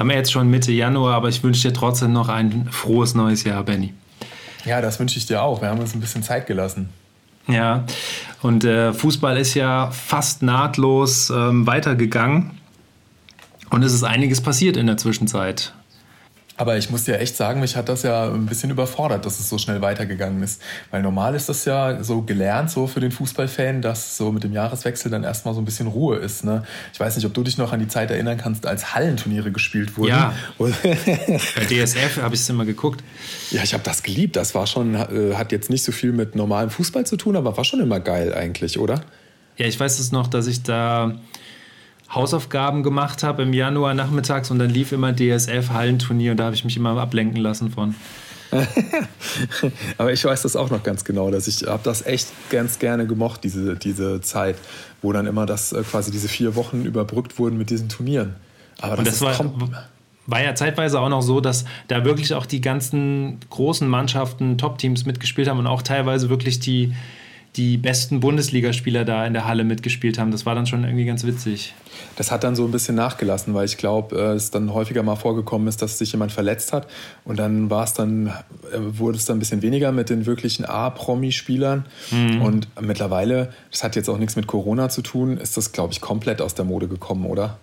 haben wir jetzt schon Mitte Januar, aber ich wünsche dir trotzdem noch ein frohes neues Jahr, Benny. Ja, das wünsche ich dir auch. Wir haben uns ein bisschen Zeit gelassen. Ja, und äh, Fußball ist ja fast nahtlos ähm, weitergegangen. Und es ist einiges passiert in der Zwischenzeit. Aber ich muss dir echt sagen, mich hat das ja ein bisschen überfordert, dass es so schnell weitergegangen ist. Weil normal ist das ja so gelernt, so für den Fußballfan, dass so mit dem Jahreswechsel dann erstmal so ein bisschen Ruhe ist. Ne? Ich weiß nicht, ob du dich noch an die Zeit erinnern kannst, als Hallenturniere gespielt wurden. Ja. Bei DSF habe ich es immer geguckt. Ja, ich habe das geliebt. Das war schon, äh, hat jetzt nicht so viel mit normalem Fußball zu tun, aber war schon immer geil eigentlich, oder? Ja, ich weiß es noch, dass ich da Hausaufgaben gemacht habe im Januar nachmittags und dann lief immer DSF-Hallenturnier und da habe ich mich immer ablenken lassen von. Aber ich weiß das auch noch ganz genau, dass ich habe das echt ganz gerne gemocht, diese, diese Zeit, wo dann immer das äh, quasi diese vier Wochen überbrückt wurden mit diesen Turnieren. Aber das, das war, war ja zeitweise auch noch so, dass da wirklich auch die ganzen großen Mannschaften, Top-Teams mitgespielt haben und auch teilweise wirklich die, die besten Bundesligaspieler da in der Halle mitgespielt haben. Das war dann schon irgendwie ganz witzig. Das hat dann so ein bisschen nachgelassen, weil ich glaube, äh, es dann häufiger mal vorgekommen ist, dass sich jemand verletzt hat. Und dann war es dann, äh, wurde es dann ein bisschen weniger mit den wirklichen A-Promi-Spielern. Mhm. Und mittlerweile, das hat jetzt auch nichts mit Corona zu tun, ist das, glaube ich, komplett aus der Mode gekommen, oder?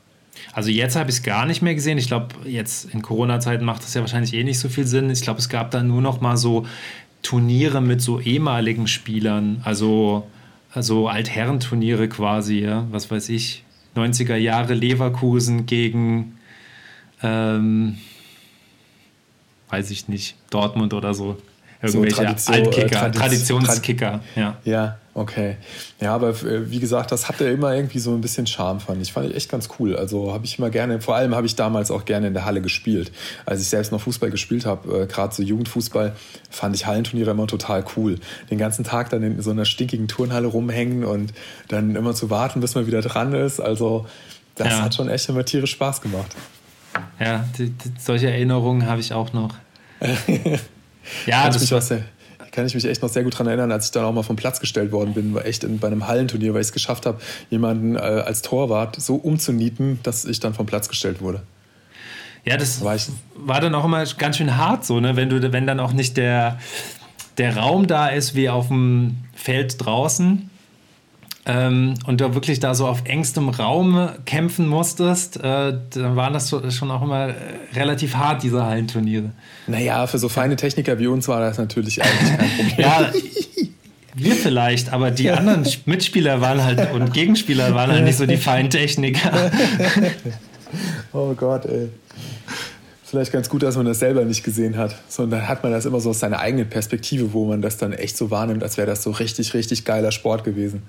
Also jetzt habe ich es gar nicht mehr gesehen. Ich glaube, jetzt in Corona-Zeiten macht das ja wahrscheinlich eh nicht so viel Sinn. Ich glaube, es gab da nur noch mal so Turniere mit so ehemaligen Spielern, also, also Altherrenturniere quasi, ja, was weiß ich, 90er Jahre Leverkusen gegen, ähm, weiß ich nicht, Dortmund oder so. Irgendwelche so Tradition, Altkicker, äh, Tradition, Traditionskicker, ja. Ja, Okay. Ja, aber äh, wie gesagt, das hatte immer irgendwie so ein bisschen Charme, fand ich. Fand ich echt ganz cool. Also habe ich immer gerne, vor allem habe ich damals auch gerne in der Halle gespielt. Als ich selbst noch Fußball gespielt habe, äh, gerade so Jugendfußball, fand ich Hallenturniere immer total cool. Den ganzen Tag dann in so einer stinkigen Turnhalle rumhängen und dann immer zu warten, bis man wieder dran ist. Also das ja. hat schon echt immer tierisch Spaß gemacht. Ja, die, die, solche Erinnerungen habe ich auch noch. ja, das war kann ich mich echt noch sehr gut daran erinnern, als ich dann auch mal vom Platz gestellt worden bin, war echt in, bei einem Hallenturnier, weil ich es geschafft habe, jemanden äh, als Torwart so umzunieten, dass ich dann vom Platz gestellt wurde. Ja, das war, war, dann auch immer ganz schön hart so, ne? wenn, du, wenn dann auch nicht der, der Raum da ist wie auf dem Feld draußen ähm, und du wirklich da so auf engstem Raum kämpfen musstest, äh, dann waren das schon auch immer relativ hart, diese Hallenturniere. Naja, für so feine Techniker wie uns war das natürlich eigentlich kein Problem. ja, wir vielleicht, aber die anderen Mitspieler waren halt und Gegenspieler waren halt nicht so die feinen Techniker. oh Gott, ey. Vielleicht ganz gut, dass man das selber nicht gesehen hat, sondern hat man das immer so aus seiner eigenen Perspektive, wo man das dann echt so wahrnimmt, als wäre das so richtig, richtig geiler Sport gewesen.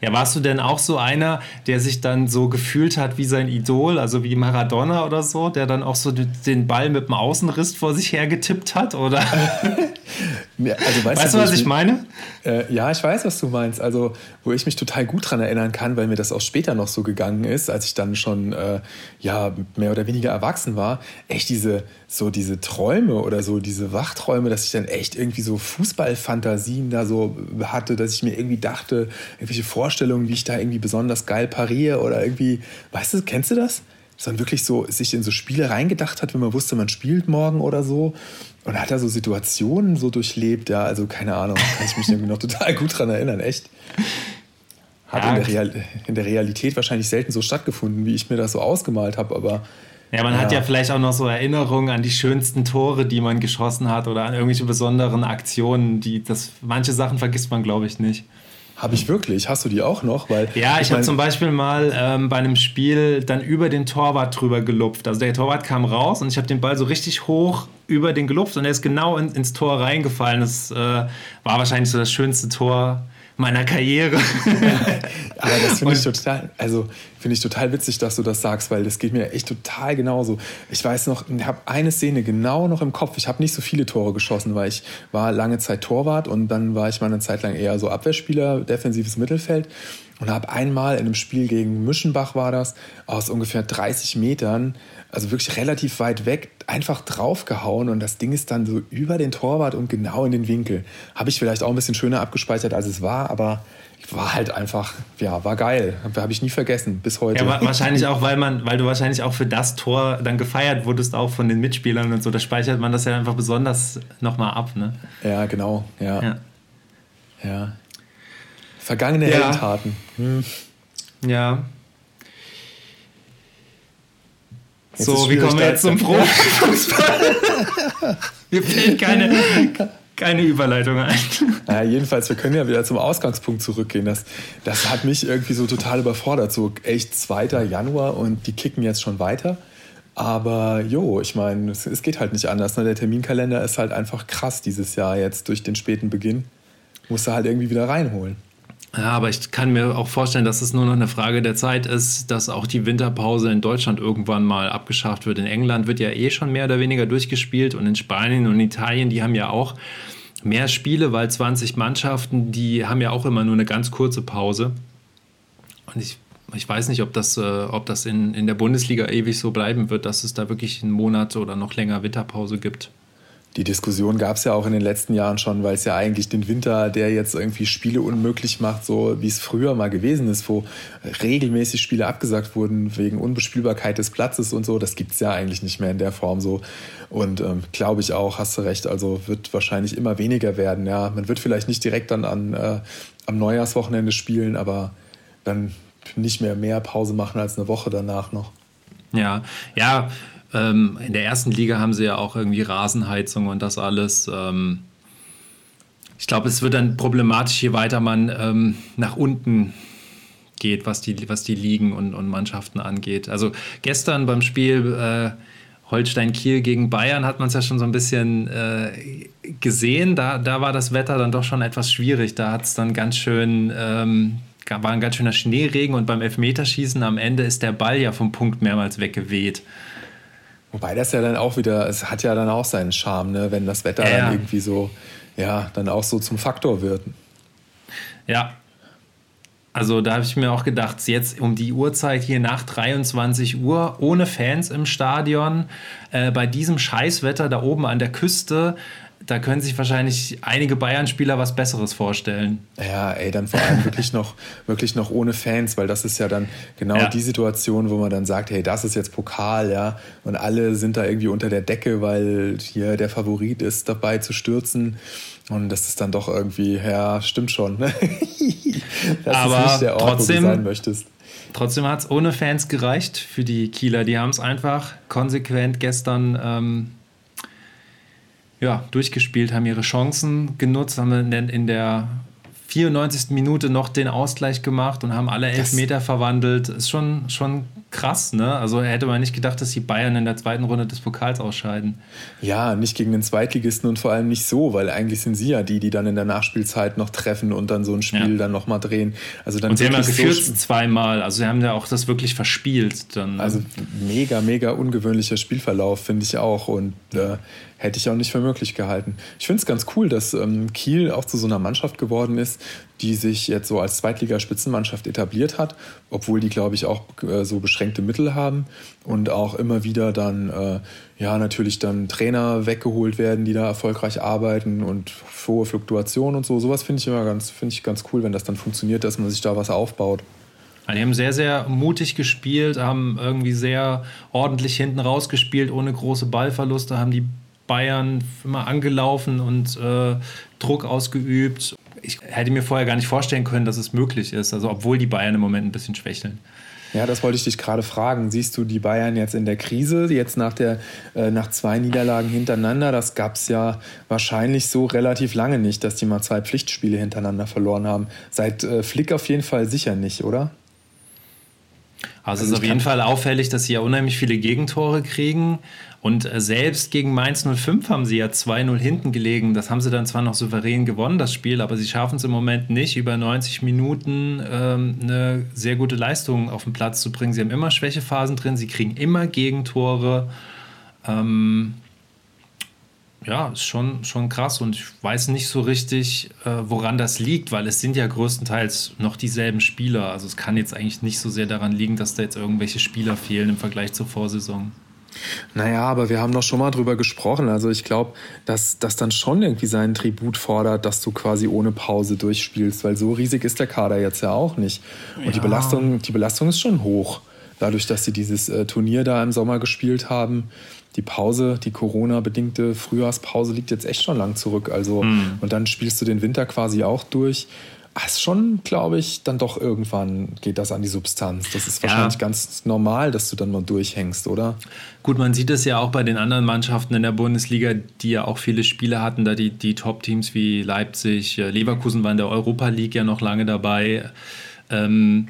Ja, warst du denn auch so einer, der sich dann so gefühlt hat wie sein Idol, also wie Maradona oder so, der dann auch so den Ball mit dem Außenriss vor sich hergetippt hat, oder? ja, also weißt, weißt du, was ich meine? Äh, ja, ich weiß, was du meinst. Also, wo ich mich total gut daran erinnern kann, weil mir das auch später noch so gegangen ist, als ich dann schon äh, ja mehr oder weniger erwachsen war, echt diese so diese Träume oder so diese Wachträume, dass ich dann echt irgendwie so Fußballfantasien da so hatte, dass ich mir irgendwie dachte, irgendwelche Vorstellungen, wie ich da irgendwie besonders geil pariere oder irgendwie, weißt du, kennst du das? Dass man wirklich so sich in so Spiele reingedacht hat, wenn man wusste, man spielt morgen oder so. Und hat da so Situationen so durchlebt, ja, also keine Ahnung, kann ich mich irgendwie noch total gut dran erinnern, echt. Hat ja, in, der Real in der Realität wahrscheinlich selten so stattgefunden, wie ich mir das so ausgemalt habe, aber ja, man ja. hat ja vielleicht auch noch so Erinnerungen an die schönsten Tore, die man geschossen hat oder an irgendwelche besonderen Aktionen, die das manche Sachen vergisst man, glaube ich, nicht. Habe ich wirklich? Hast du die auch noch? Weil, ja, ich, ich habe zum Beispiel mal ähm, bei einem Spiel dann über den Torwart drüber gelupft. Also der Torwart kam raus und ich habe den Ball so richtig hoch über den gelupft und er ist genau in, ins Tor reingefallen. Das äh, war wahrscheinlich so das schönste Tor meiner Karriere. Aber das finde ich total, also finde ich total witzig, dass du das sagst, weil das geht mir echt total genauso. Ich weiß noch, ich habe eine Szene genau noch im Kopf. Ich habe nicht so viele Tore geschossen, weil ich war lange Zeit Torwart und dann war ich mal eine Zeit lang eher so Abwehrspieler, defensives Mittelfeld und habe einmal in einem Spiel gegen Mischenbach war das, aus ungefähr 30 Metern also wirklich relativ weit weg, einfach draufgehauen und das Ding ist dann so über den Torwart und genau in den Winkel. Habe ich vielleicht auch ein bisschen schöner abgespeichert, als es war, aber war halt einfach, ja, war geil. Habe ich nie vergessen, bis heute. Ja, wahrscheinlich auch, weil man, weil du wahrscheinlich auch für das Tor dann gefeiert wurdest, auch von den Mitspielern und so. Da speichert man das ja einfach besonders nochmal ab, ne? Ja, genau, ja. Ja. ja. Vergangene ja. Heldentaten. Hm. Ja. Jetzt so, wie kommen wir jetzt zum Profifußball? Mir fehlt keine, keine Überleitung ein. Ja, jedenfalls, wir können ja wieder zum Ausgangspunkt zurückgehen. Das, das hat mich irgendwie so total überfordert. So echt 2. Januar und die kicken jetzt schon weiter. Aber jo, ich meine, es, es, geht halt nicht anders. Ne? Der Terminkalender ist halt einfach krass dieses Jahr jetzt durch den späten Beginn. Musst du halt irgendwie wieder reinholen. Ja, aber ich kann mir auch vorstellen, dass es nur noch eine Frage der Zeit ist, dass auch die Winterpause in Deutschland irgendwann mal abgeschafft wird. In England wird ja eh schon mehr oder weniger durchgespielt und in Spanien und Italien, die haben ja auch mehr Spiele, weil 20 Mannschaften, die haben ja auch immer nur eine ganz kurze Pause. Und ich, ich weiß nicht, ob das, äh, ob das in, in der Bundesliga ewig so bleiben wird, dass es da wirklich einen Monat oder noch länger Winterpause gibt. Die Diskussion gab es ja auch in den letzten Jahren schon, weil es ja eigentlich den Winter, der jetzt irgendwie Spiele unmöglich macht, so wie es früher mal gewesen ist, wo regelmäßig Spiele abgesagt wurden wegen Unbespielbarkeit des Platzes und so. Das gibt es ja eigentlich nicht mehr in der Form so. Und ähm, glaube ich auch, hast du recht, also wird wahrscheinlich immer weniger werden. Ja, man wird vielleicht nicht direkt dann an, äh, am Neujahrswochenende spielen, aber dann nicht mehr mehr Pause machen als eine Woche danach noch. Ja, ja, ähm, in der ersten Liga haben sie ja auch irgendwie Rasenheizung und das alles. Ähm, ich glaube, es wird dann problematisch, je weiter man ähm, nach unten geht, was die, was die Ligen und, und Mannschaften angeht. Also gestern beim Spiel äh, Holstein-Kiel gegen Bayern hat man es ja schon so ein bisschen äh, gesehen. Da, da war das Wetter dann doch schon etwas schwierig. Da hat es dann ganz schön, ähm, war ein ganz schöner Schneeregen und beim Elfmeterschießen am Ende ist der Ball ja vom Punkt mehrmals weggeweht. Wobei das ja dann auch wieder, es hat ja dann auch seinen Charme, ne? wenn das Wetter ja. dann irgendwie so, ja, dann auch so zum Faktor wird. Ja. Also da habe ich mir auch gedacht, jetzt um die Uhrzeit hier nach 23 Uhr, ohne Fans im Stadion, äh, bei diesem Scheißwetter da oben an der Küste, da können sich wahrscheinlich einige Bayern-Spieler was Besseres vorstellen. Ja, ey, dann vor allem wirklich noch, wirklich noch ohne Fans, weil das ist ja dann genau ja. die Situation, wo man dann sagt, hey, das ist jetzt Pokal, ja, und alle sind da irgendwie unter der Decke, weil hier der Favorit ist, dabei zu stürzen. Und das ist dann doch irgendwie, ja, stimmt schon. Ne? das Aber ist nicht der Ort, trotzdem, wo du sein möchtest. Trotzdem hat es ohne Fans gereicht für die Kieler. Die haben es einfach konsequent gestern ähm, ja, durchgespielt, haben ihre Chancen genutzt, haben in der 94. Minute noch den Ausgleich gemacht und haben alle Elfmeter das verwandelt. Ist schon, schon krass, ne? Also hätte man nicht gedacht, dass die Bayern in der zweiten Runde des Pokals ausscheiden. Ja, nicht gegen den Zweitligisten und vor allem nicht so, weil eigentlich sind sie ja die, die dann in der Nachspielzeit noch treffen und dann so ein Spiel ja. dann nochmal drehen. Also dann und sie haben ja geführt so zweimal, also sie haben ja auch das wirklich verspielt. Dann, ne? Also mega, mega ungewöhnlicher Spielverlauf, finde ich auch. Und äh, hätte ich auch nicht für möglich gehalten. Ich finde es ganz cool, dass ähm, Kiel auch zu so einer Mannschaft geworden ist, die sich jetzt so als Zweitligaspitzenmannschaft etabliert hat, obwohl die, glaube ich, auch äh, so beschränkte Mittel haben und auch immer wieder dann, äh, ja, natürlich dann Trainer weggeholt werden, die da erfolgreich arbeiten und hohe Fluktuationen und so. Sowas finde ich immer ganz, finde ich ganz cool, wenn das dann funktioniert, dass man sich da was aufbaut. Die haben sehr, sehr mutig gespielt, haben irgendwie sehr ordentlich hinten rausgespielt, ohne große Ballverluste, haben die Bayern immer angelaufen und äh, Druck ausgeübt. Ich hätte mir vorher gar nicht vorstellen können, dass es möglich ist, also obwohl die Bayern im Moment ein bisschen schwächeln. Ja, das wollte ich dich gerade fragen. Siehst du die Bayern jetzt in der Krise, jetzt nach, der, äh, nach zwei Niederlagen hintereinander? Das gab es ja wahrscheinlich so relativ lange nicht, dass die mal zwei Pflichtspiele hintereinander verloren haben. Seit äh, Flick auf jeden Fall sicher nicht, oder? Also, also es ist auf jeden Fall auffällig, dass sie ja unheimlich viele Gegentore kriegen. Und äh, selbst gegen Mainz 05 haben sie ja 2-0 hinten gelegen. Das haben sie dann zwar noch souverän gewonnen, das Spiel, aber sie schaffen es im Moment nicht, über 90 Minuten ähm, eine sehr gute Leistung auf den Platz zu bringen. Sie haben immer Schwächephasen drin, sie kriegen immer Gegentore. Ähm, ja, ist schon, schon krass und ich weiß nicht so richtig, äh, woran das liegt, weil es sind ja größtenteils noch dieselben Spieler. Also es kann jetzt eigentlich nicht so sehr daran liegen, dass da jetzt irgendwelche Spieler fehlen im Vergleich zur Vorsaison. Naja, aber wir haben doch schon mal drüber gesprochen. Also ich glaube, dass das dann schon irgendwie seinen Tribut fordert, dass du quasi ohne Pause durchspielst, weil so riesig ist der Kader jetzt ja auch nicht. Und ja. die, Belastung, die Belastung ist schon hoch. Dadurch, dass sie dieses äh, Turnier da im Sommer gespielt haben. Die Pause, die Corona-bedingte Frühjahrspause liegt jetzt echt schon lang zurück. Also, mhm. und dann spielst du den Winter quasi auch durch. Ist schon, glaube ich, dann doch irgendwann geht das an die Substanz. Das ist wahrscheinlich ja. ganz normal, dass du dann mal durchhängst, oder? Gut, man sieht es ja auch bei den anderen Mannschaften in der Bundesliga, die ja auch viele Spiele hatten, da die, die Top-Teams wie Leipzig, äh, Leverkusen waren in der Europa League ja noch lange dabei. Ähm,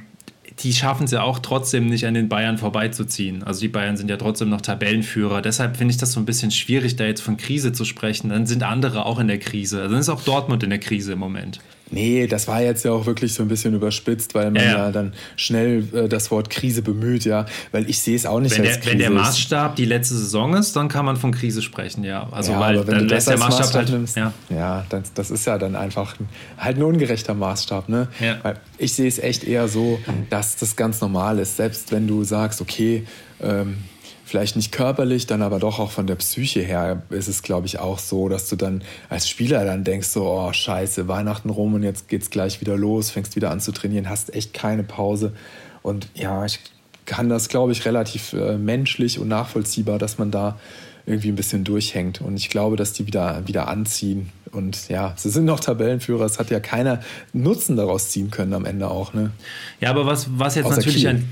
die schaffen es ja auch trotzdem nicht an den Bayern vorbeizuziehen. Also die Bayern sind ja trotzdem noch Tabellenführer. Deshalb finde ich das so ein bisschen schwierig, da jetzt von Krise zu sprechen. Dann sind andere auch in der Krise. Also dann ist auch Dortmund in der Krise im Moment. Nee, das war jetzt ja auch wirklich so ein bisschen überspitzt, weil man ja, ja dann schnell äh, das Wort Krise bemüht, ja. Weil ich sehe es auch nicht wenn als der, Krise. Wenn der Maßstab die letzte Saison ist, dann kann man von Krise sprechen, ja. Also ja, weil dann lässt der Maßstab, Maßstab halt, nimmst, ja, ja das, das, ist ja dann einfach ein, halt ein ungerechter Maßstab, ne? Ja. Weil ich sehe es echt eher so, dass das ganz normal ist. Selbst wenn du sagst, okay, ähm, vielleicht nicht körperlich, dann aber doch auch von der Psyche her ist es, glaube ich, auch so, dass du dann als Spieler dann denkst, so, oh scheiße, Weihnachten rum und jetzt geht's gleich wieder los, fängst wieder an zu trainieren, hast echt keine Pause. Und ja, ich kann das, glaube ich, relativ äh, menschlich und nachvollziehbar, dass man da irgendwie ein bisschen durchhängt. Und ich glaube, dass die wieder, wieder anziehen. Und ja, sie sind noch Tabellenführer. Es hat ja keiner Nutzen daraus ziehen können am Ende auch. Ne? Ja, aber was, was jetzt Außer natürlich Kiel. ein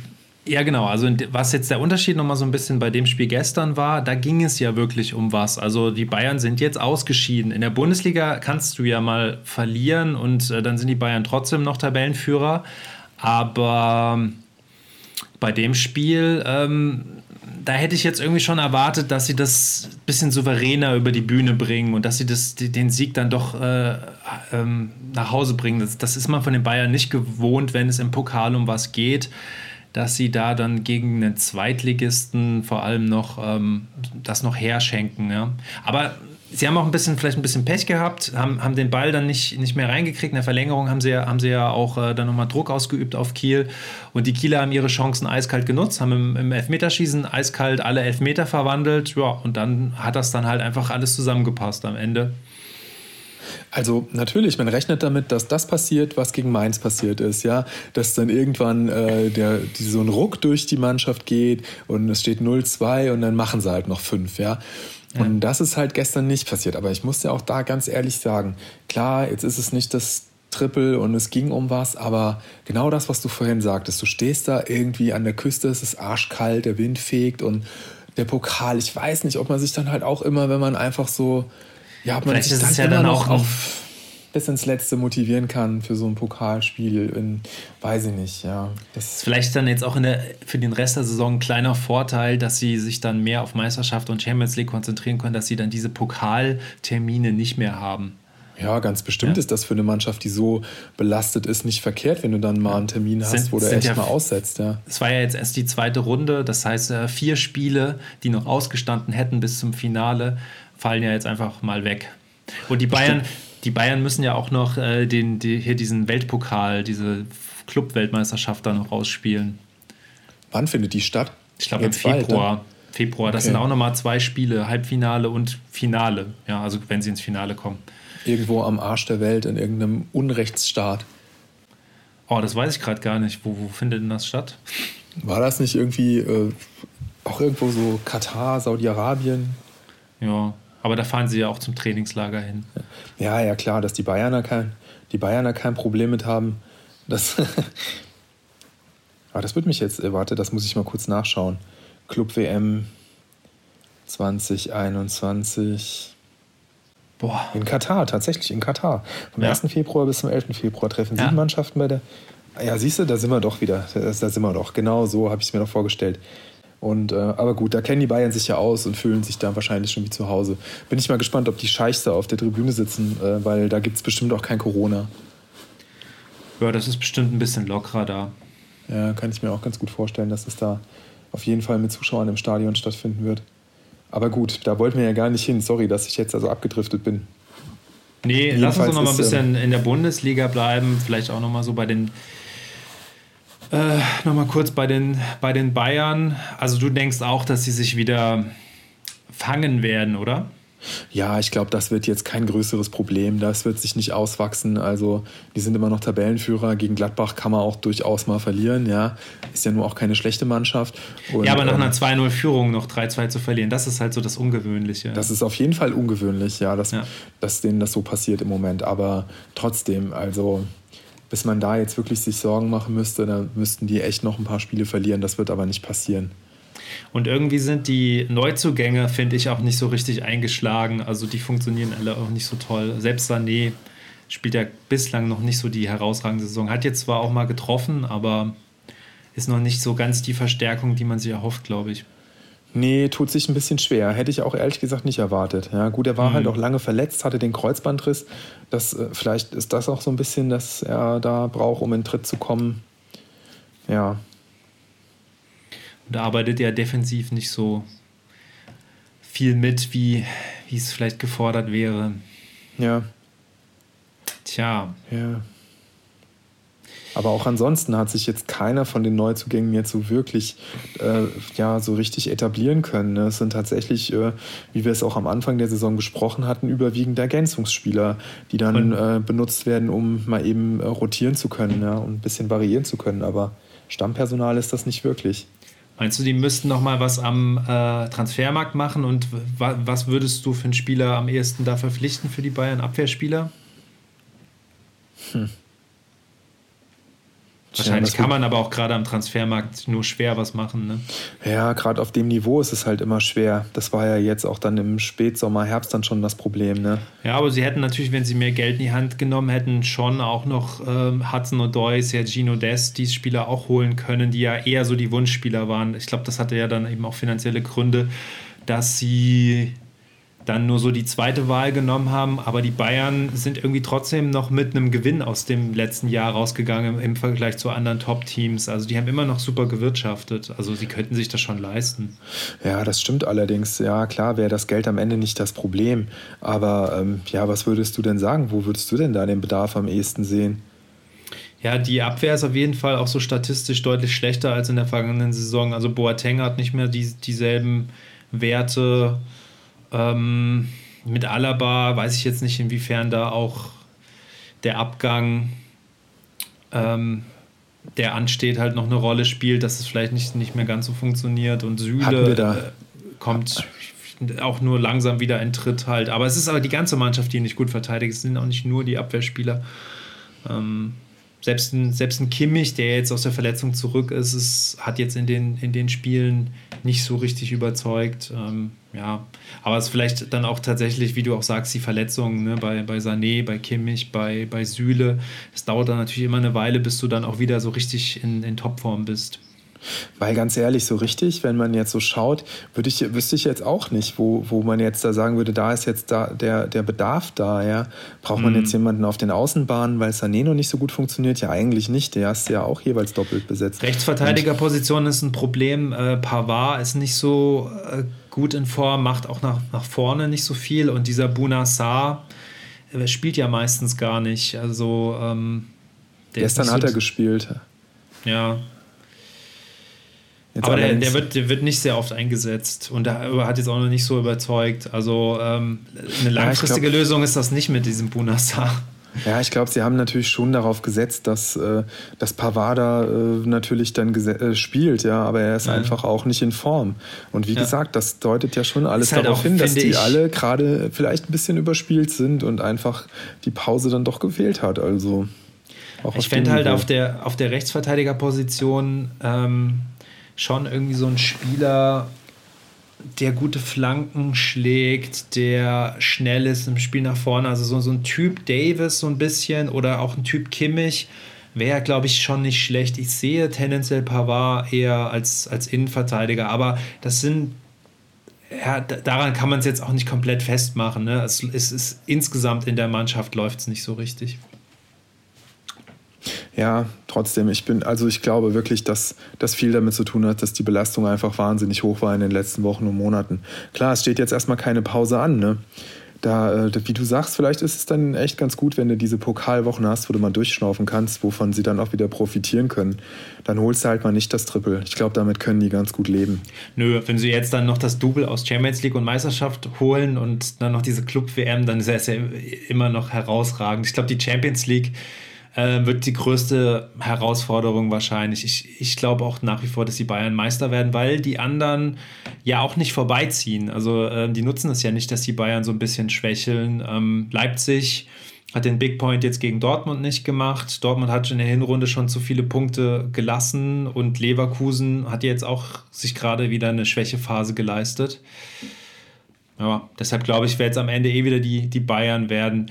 ja, genau. Also was jetzt der Unterschied nochmal so ein bisschen bei dem Spiel gestern war, da ging es ja wirklich um was. Also die Bayern sind jetzt ausgeschieden. In der Bundesliga kannst du ja mal verlieren und äh, dann sind die Bayern trotzdem noch Tabellenführer. Aber ähm, bei dem Spiel, ähm, da hätte ich jetzt irgendwie schon erwartet, dass sie das ein bisschen souveräner über die Bühne bringen und dass sie das, den Sieg dann doch äh, ähm, nach Hause bringen. Das, das ist man von den Bayern nicht gewohnt, wenn es im Pokal um was geht dass sie da dann gegen einen Zweitligisten vor allem noch ähm, das noch herschenken. Ja. Aber sie haben auch ein bisschen, vielleicht ein bisschen Pech gehabt, haben, haben den Ball dann nicht, nicht mehr reingekriegt. In der Verlängerung haben sie ja, haben sie ja auch äh, dann nochmal Druck ausgeübt auf Kiel. Und die Kieler haben ihre Chancen eiskalt genutzt, haben im, im Elfmeterschießen eiskalt alle Elfmeter verwandelt. Ja, und dann hat das dann halt einfach alles zusammengepasst am Ende. Also natürlich, man rechnet damit, dass das passiert, was gegen Mainz passiert ist, ja, dass dann irgendwann äh, der, die, so ein Ruck durch die Mannschaft geht und es steht 0-2 und dann machen sie halt noch fünf, ja. ja. Und das ist halt gestern nicht passiert. Aber ich muss ja auch da ganz ehrlich sagen, klar, jetzt ist es nicht das Triple und es ging um was, aber genau das, was du vorhin sagtest, du stehst da irgendwie an der Küste, es ist arschkalt, der Wind fegt und der Pokal, ich weiß nicht, ob man sich dann halt auch immer, wenn man einfach so ja, ob man Vielleicht sich dann, ja dann auch auf bis ins Letzte motivieren kann für so ein Pokalspiel. In, weiß ich nicht, ja. Das ist vielleicht dann jetzt auch in der, für den Rest der Saison ein kleiner Vorteil, dass sie sich dann mehr auf Meisterschaft und Champions League konzentrieren können, dass sie dann diese Pokaltermine nicht mehr haben. Ja, ganz bestimmt ja. ist das für eine Mannschaft, die so belastet ist, nicht verkehrt, wenn du dann mal einen Termin hast, sind, wo du echt ja, mal aussetzt. Ja. Es war ja jetzt erst die zweite Runde, das heißt, äh, vier Spiele, die noch ausgestanden hätten bis zum Finale, fallen ja jetzt einfach mal weg. Und die Bayern, die Bayern müssen ja auch noch äh, den, die, hier diesen Weltpokal, diese Club-Weltmeisterschaft da noch rausspielen. Wann findet die statt? Ich glaube im Februar. Bald, Februar. Das okay. sind auch nochmal zwei Spiele, Halbfinale und Finale. Ja, also wenn sie ins Finale kommen. Irgendwo am Arsch der Welt, in irgendeinem Unrechtsstaat. Oh, das weiß ich gerade gar nicht. Wo, wo findet denn das statt? War das nicht irgendwie äh, auch irgendwo so Katar, Saudi-Arabien? Ja, aber da fahren sie ja auch zum Trainingslager hin. Ja, ja, klar, dass die Bayerner kein, die Bayerner kein Problem mit haben. Das Aber das wird mich jetzt, warte, das muss ich mal kurz nachschauen. Club WM 2021. Boah. In Katar, tatsächlich in Katar. Vom ja. 1. Februar bis zum 11. Februar treffen ja. sieben Mannschaften bei der. Ja, siehst du, da sind wir doch wieder. Da, sind wir doch. Genau so habe ich es mir doch vorgestellt. Und, äh, aber gut, da kennen die Bayern sich ja aus und fühlen sich da wahrscheinlich schon wie zu Hause. Bin ich mal gespannt, ob die Scheichs da auf der Tribüne sitzen, äh, weil da gibt es bestimmt auch kein Corona. Ja, das ist bestimmt ein bisschen lockerer da. Ja, kann ich mir auch ganz gut vorstellen, dass es da auf jeden Fall mit Zuschauern im Stadion stattfinden wird. Aber gut, da wollten wir ja gar nicht hin. Sorry, dass ich jetzt also abgedriftet bin. Nee, Jedenfalls lass uns noch mal ein bisschen ähm, in der Bundesliga bleiben. Vielleicht auch noch mal so bei den Äh, Nochmal kurz bei den, bei den Bayern. Also du denkst auch, dass sie sich wieder fangen werden, oder? Ja, ich glaube, das wird jetzt kein größeres Problem. Das wird sich nicht auswachsen. Also, die sind immer noch Tabellenführer. Gegen Gladbach kann man auch durchaus mal verlieren. Ja, ist ja nur auch keine schlechte Mannschaft. Und, ja, aber nach ähm, einer 2-0-Führung noch 3-2 zu verlieren, das ist halt so das Ungewöhnliche. Das ist auf jeden Fall ungewöhnlich, ja, dass, ja. dass denen das so passiert im Moment. Aber trotzdem, also bis man da jetzt wirklich sich Sorgen machen müsste, dann müssten die echt noch ein paar Spiele verlieren. Das wird aber nicht passieren. Und irgendwie sind die Neuzugänge, finde ich, auch nicht so richtig eingeschlagen. Also die funktionieren alle auch nicht so toll. Selbst Sané spielt ja bislang noch nicht so die herausragende Saison. Hat jetzt zwar auch mal getroffen, aber ist noch nicht so ganz die Verstärkung, die man sich erhofft, glaube ich. Nee, tut sich ein bisschen schwer. Hätte ich auch ehrlich gesagt nicht erwartet. Ja, gut, er war mhm. halt auch lange verletzt, hatte den Kreuzbandriss. Das, äh, vielleicht ist das auch so ein bisschen, dass er da braucht, um in den Tritt zu kommen. Ja, und da arbeitet er defensiv nicht so viel mit, wie, wie es vielleicht gefordert wäre. Ja. Tja. Ja. Aber auch ansonsten hat sich jetzt keiner von den Neuzugängen jetzt so wirklich äh, ja, so richtig etablieren können. Ne? Es sind tatsächlich, äh, wie wir es auch am Anfang der Saison besprochen hatten, überwiegend Ergänzungsspieler, die dann äh, benutzt werden, um mal eben äh, rotieren zu können ja, und ein bisschen variieren zu können. Aber Stammpersonal ist das nicht wirklich. Meinst du, die müssten noch mal was am äh, Transfermarkt machen und was würdest du für einen Spieler am ehesten da verpflichten für die Bayern Abwehrspieler? Hm. Wahrscheinlich kann man aber auch gerade am Transfermarkt nur schwer was machen. Ne? Ja, gerade auf dem Niveau ist es halt immer schwer. Das war ja jetzt auch dann im Spätsommer, Herbst dann schon das Problem. Ne? Ja, aber sie hätten natürlich, wenn sie mehr Geld in die Hand genommen hätten, schon auch noch ähm, Hudson O'Doy, Sergino Des, diese Spieler auch holen können, die ja eher so die Wunschspieler waren. Ich glaube, das hatte ja dann eben auch finanzielle Gründe, dass sie dann nur so die zweite Wahl genommen haben. Aber die Bayern sind irgendwie trotzdem noch mit einem Gewinn aus dem letzten Jahr rausgegangen im Vergleich zu anderen Top-Teams. Also die haben immer noch super gewirtschaftet. Also sie könnten sich das schon leisten. Ja, das stimmt allerdings. Ja, klar wäre das Geld am Ende nicht das Problem. Aber ähm, ja, was würdest du denn sagen? Wo würdest du denn da den Bedarf am ehesten sehen? Ja, die Abwehr ist auf jeden Fall auch so statistisch deutlich schlechter als in der vergangenen Saison. Also Boateng hat nicht mehr die, dieselben Werte. Ähm, mit Alaba weiß ich jetzt nicht, inwiefern da auch der Abgang, ähm, der ansteht, halt noch eine Rolle spielt, dass es vielleicht nicht, nicht mehr ganz so funktioniert. Und Süle äh, kommt auch nur langsam wieder in Tritt halt. Aber es ist aber die ganze Mannschaft, die nicht gut verteidigt. Es sind auch nicht nur die Abwehrspieler. Ähm, selbst ein, selbst ein Kimmich, der jetzt aus der Verletzung zurück ist, ist hat jetzt in den, in den Spielen nicht so richtig überzeugt. Ähm, ja, aber es ist vielleicht dann auch tatsächlich, wie du auch sagst, die Verletzungen ne, bei, bei Sané, bei Kimmich, bei, bei Süle. Es dauert dann natürlich immer eine Weile, bis du dann auch wieder so richtig in, in Topform bist. Weil ganz ehrlich, so richtig, wenn man jetzt so schaut, würde ich, wüsste ich jetzt auch nicht, wo, wo man jetzt da sagen würde, da ist jetzt da der, der Bedarf da, ja. Braucht man mhm. jetzt jemanden auf den Außenbahnen, weil Sané noch nicht so gut funktioniert? Ja, eigentlich nicht. Der ist ja auch jeweils doppelt besetzt. Rechtsverteidigerposition ist ein Problem. Äh, Pavard ist nicht so äh, gut in Form, macht auch nach, nach vorne nicht so viel. Und dieser Bunassar äh, spielt ja meistens gar nicht. Also ähm, Gestern hat er gespielt. Ja, Jetzt aber der, der, wird, der wird nicht sehr oft eingesetzt und der hat jetzt auch noch nicht so überzeugt. Also ähm, eine langfristige ja, glaub, Lösung ist das nicht mit diesem Bunasa. Ja, ich glaube, sie haben natürlich schon darauf gesetzt, dass, äh, dass Pavada äh, natürlich dann äh, spielt, ja, aber er ist ja. einfach auch nicht in Form. Und wie ja. gesagt, das deutet ja schon alles halt darauf auch, hin, dass die alle gerade vielleicht ein bisschen überspielt sind und einfach die Pause dann doch gefehlt hat. Also ich fände halt auf der, auf der Rechtsverteidigerposition ähm, schon irgendwie so ein Spieler, der gute Flanken schlägt, der schnell ist im Spiel nach vorne. Also so, so ein Typ Davis so ein bisschen oder auch ein Typ Kimmich wäre, glaube ich, schon nicht schlecht. Ich sehe tendenziell Pavard eher als, als Innenverteidiger, aber das sind ja, daran kann man es jetzt auch nicht komplett festmachen. Ne? Es, es ist insgesamt in der Mannschaft läuft es nicht so richtig. Ja, trotzdem, ich bin, also ich glaube wirklich, dass das viel damit zu tun hat, dass die Belastung einfach wahnsinnig hoch war in den letzten Wochen und Monaten. Klar, es steht jetzt erstmal keine Pause an, ne? da, äh, wie du sagst, vielleicht ist es dann echt ganz gut, wenn du diese Pokalwochen hast, wo du mal durchschnaufen kannst, wovon sie dann auch wieder profitieren können. Dann holst du halt mal nicht das Triple. Ich glaube, damit können die ganz gut leben. Nö, wenn sie jetzt dann noch das Double aus Champions League und Meisterschaft holen und dann noch diese Club-WM, dann ist es ja immer noch herausragend. Ich glaube, die Champions League äh, wird die größte Herausforderung wahrscheinlich. Ich, ich glaube auch nach wie vor, dass die Bayern Meister werden, weil die anderen ja auch nicht vorbeiziehen. Also äh, die nutzen es ja nicht, dass die Bayern so ein bisschen schwächeln. Ähm, Leipzig hat den Big Point jetzt gegen Dortmund nicht gemacht. Dortmund hat in der Hinrunde schon zu viele Punkte gelassen und Leverkusen hat jetzt auch sich gerade wieder eine Schwächephase geleistet. Ja, deshalb glaube ich, wird es am Ende eh wieder die, die Bayern werden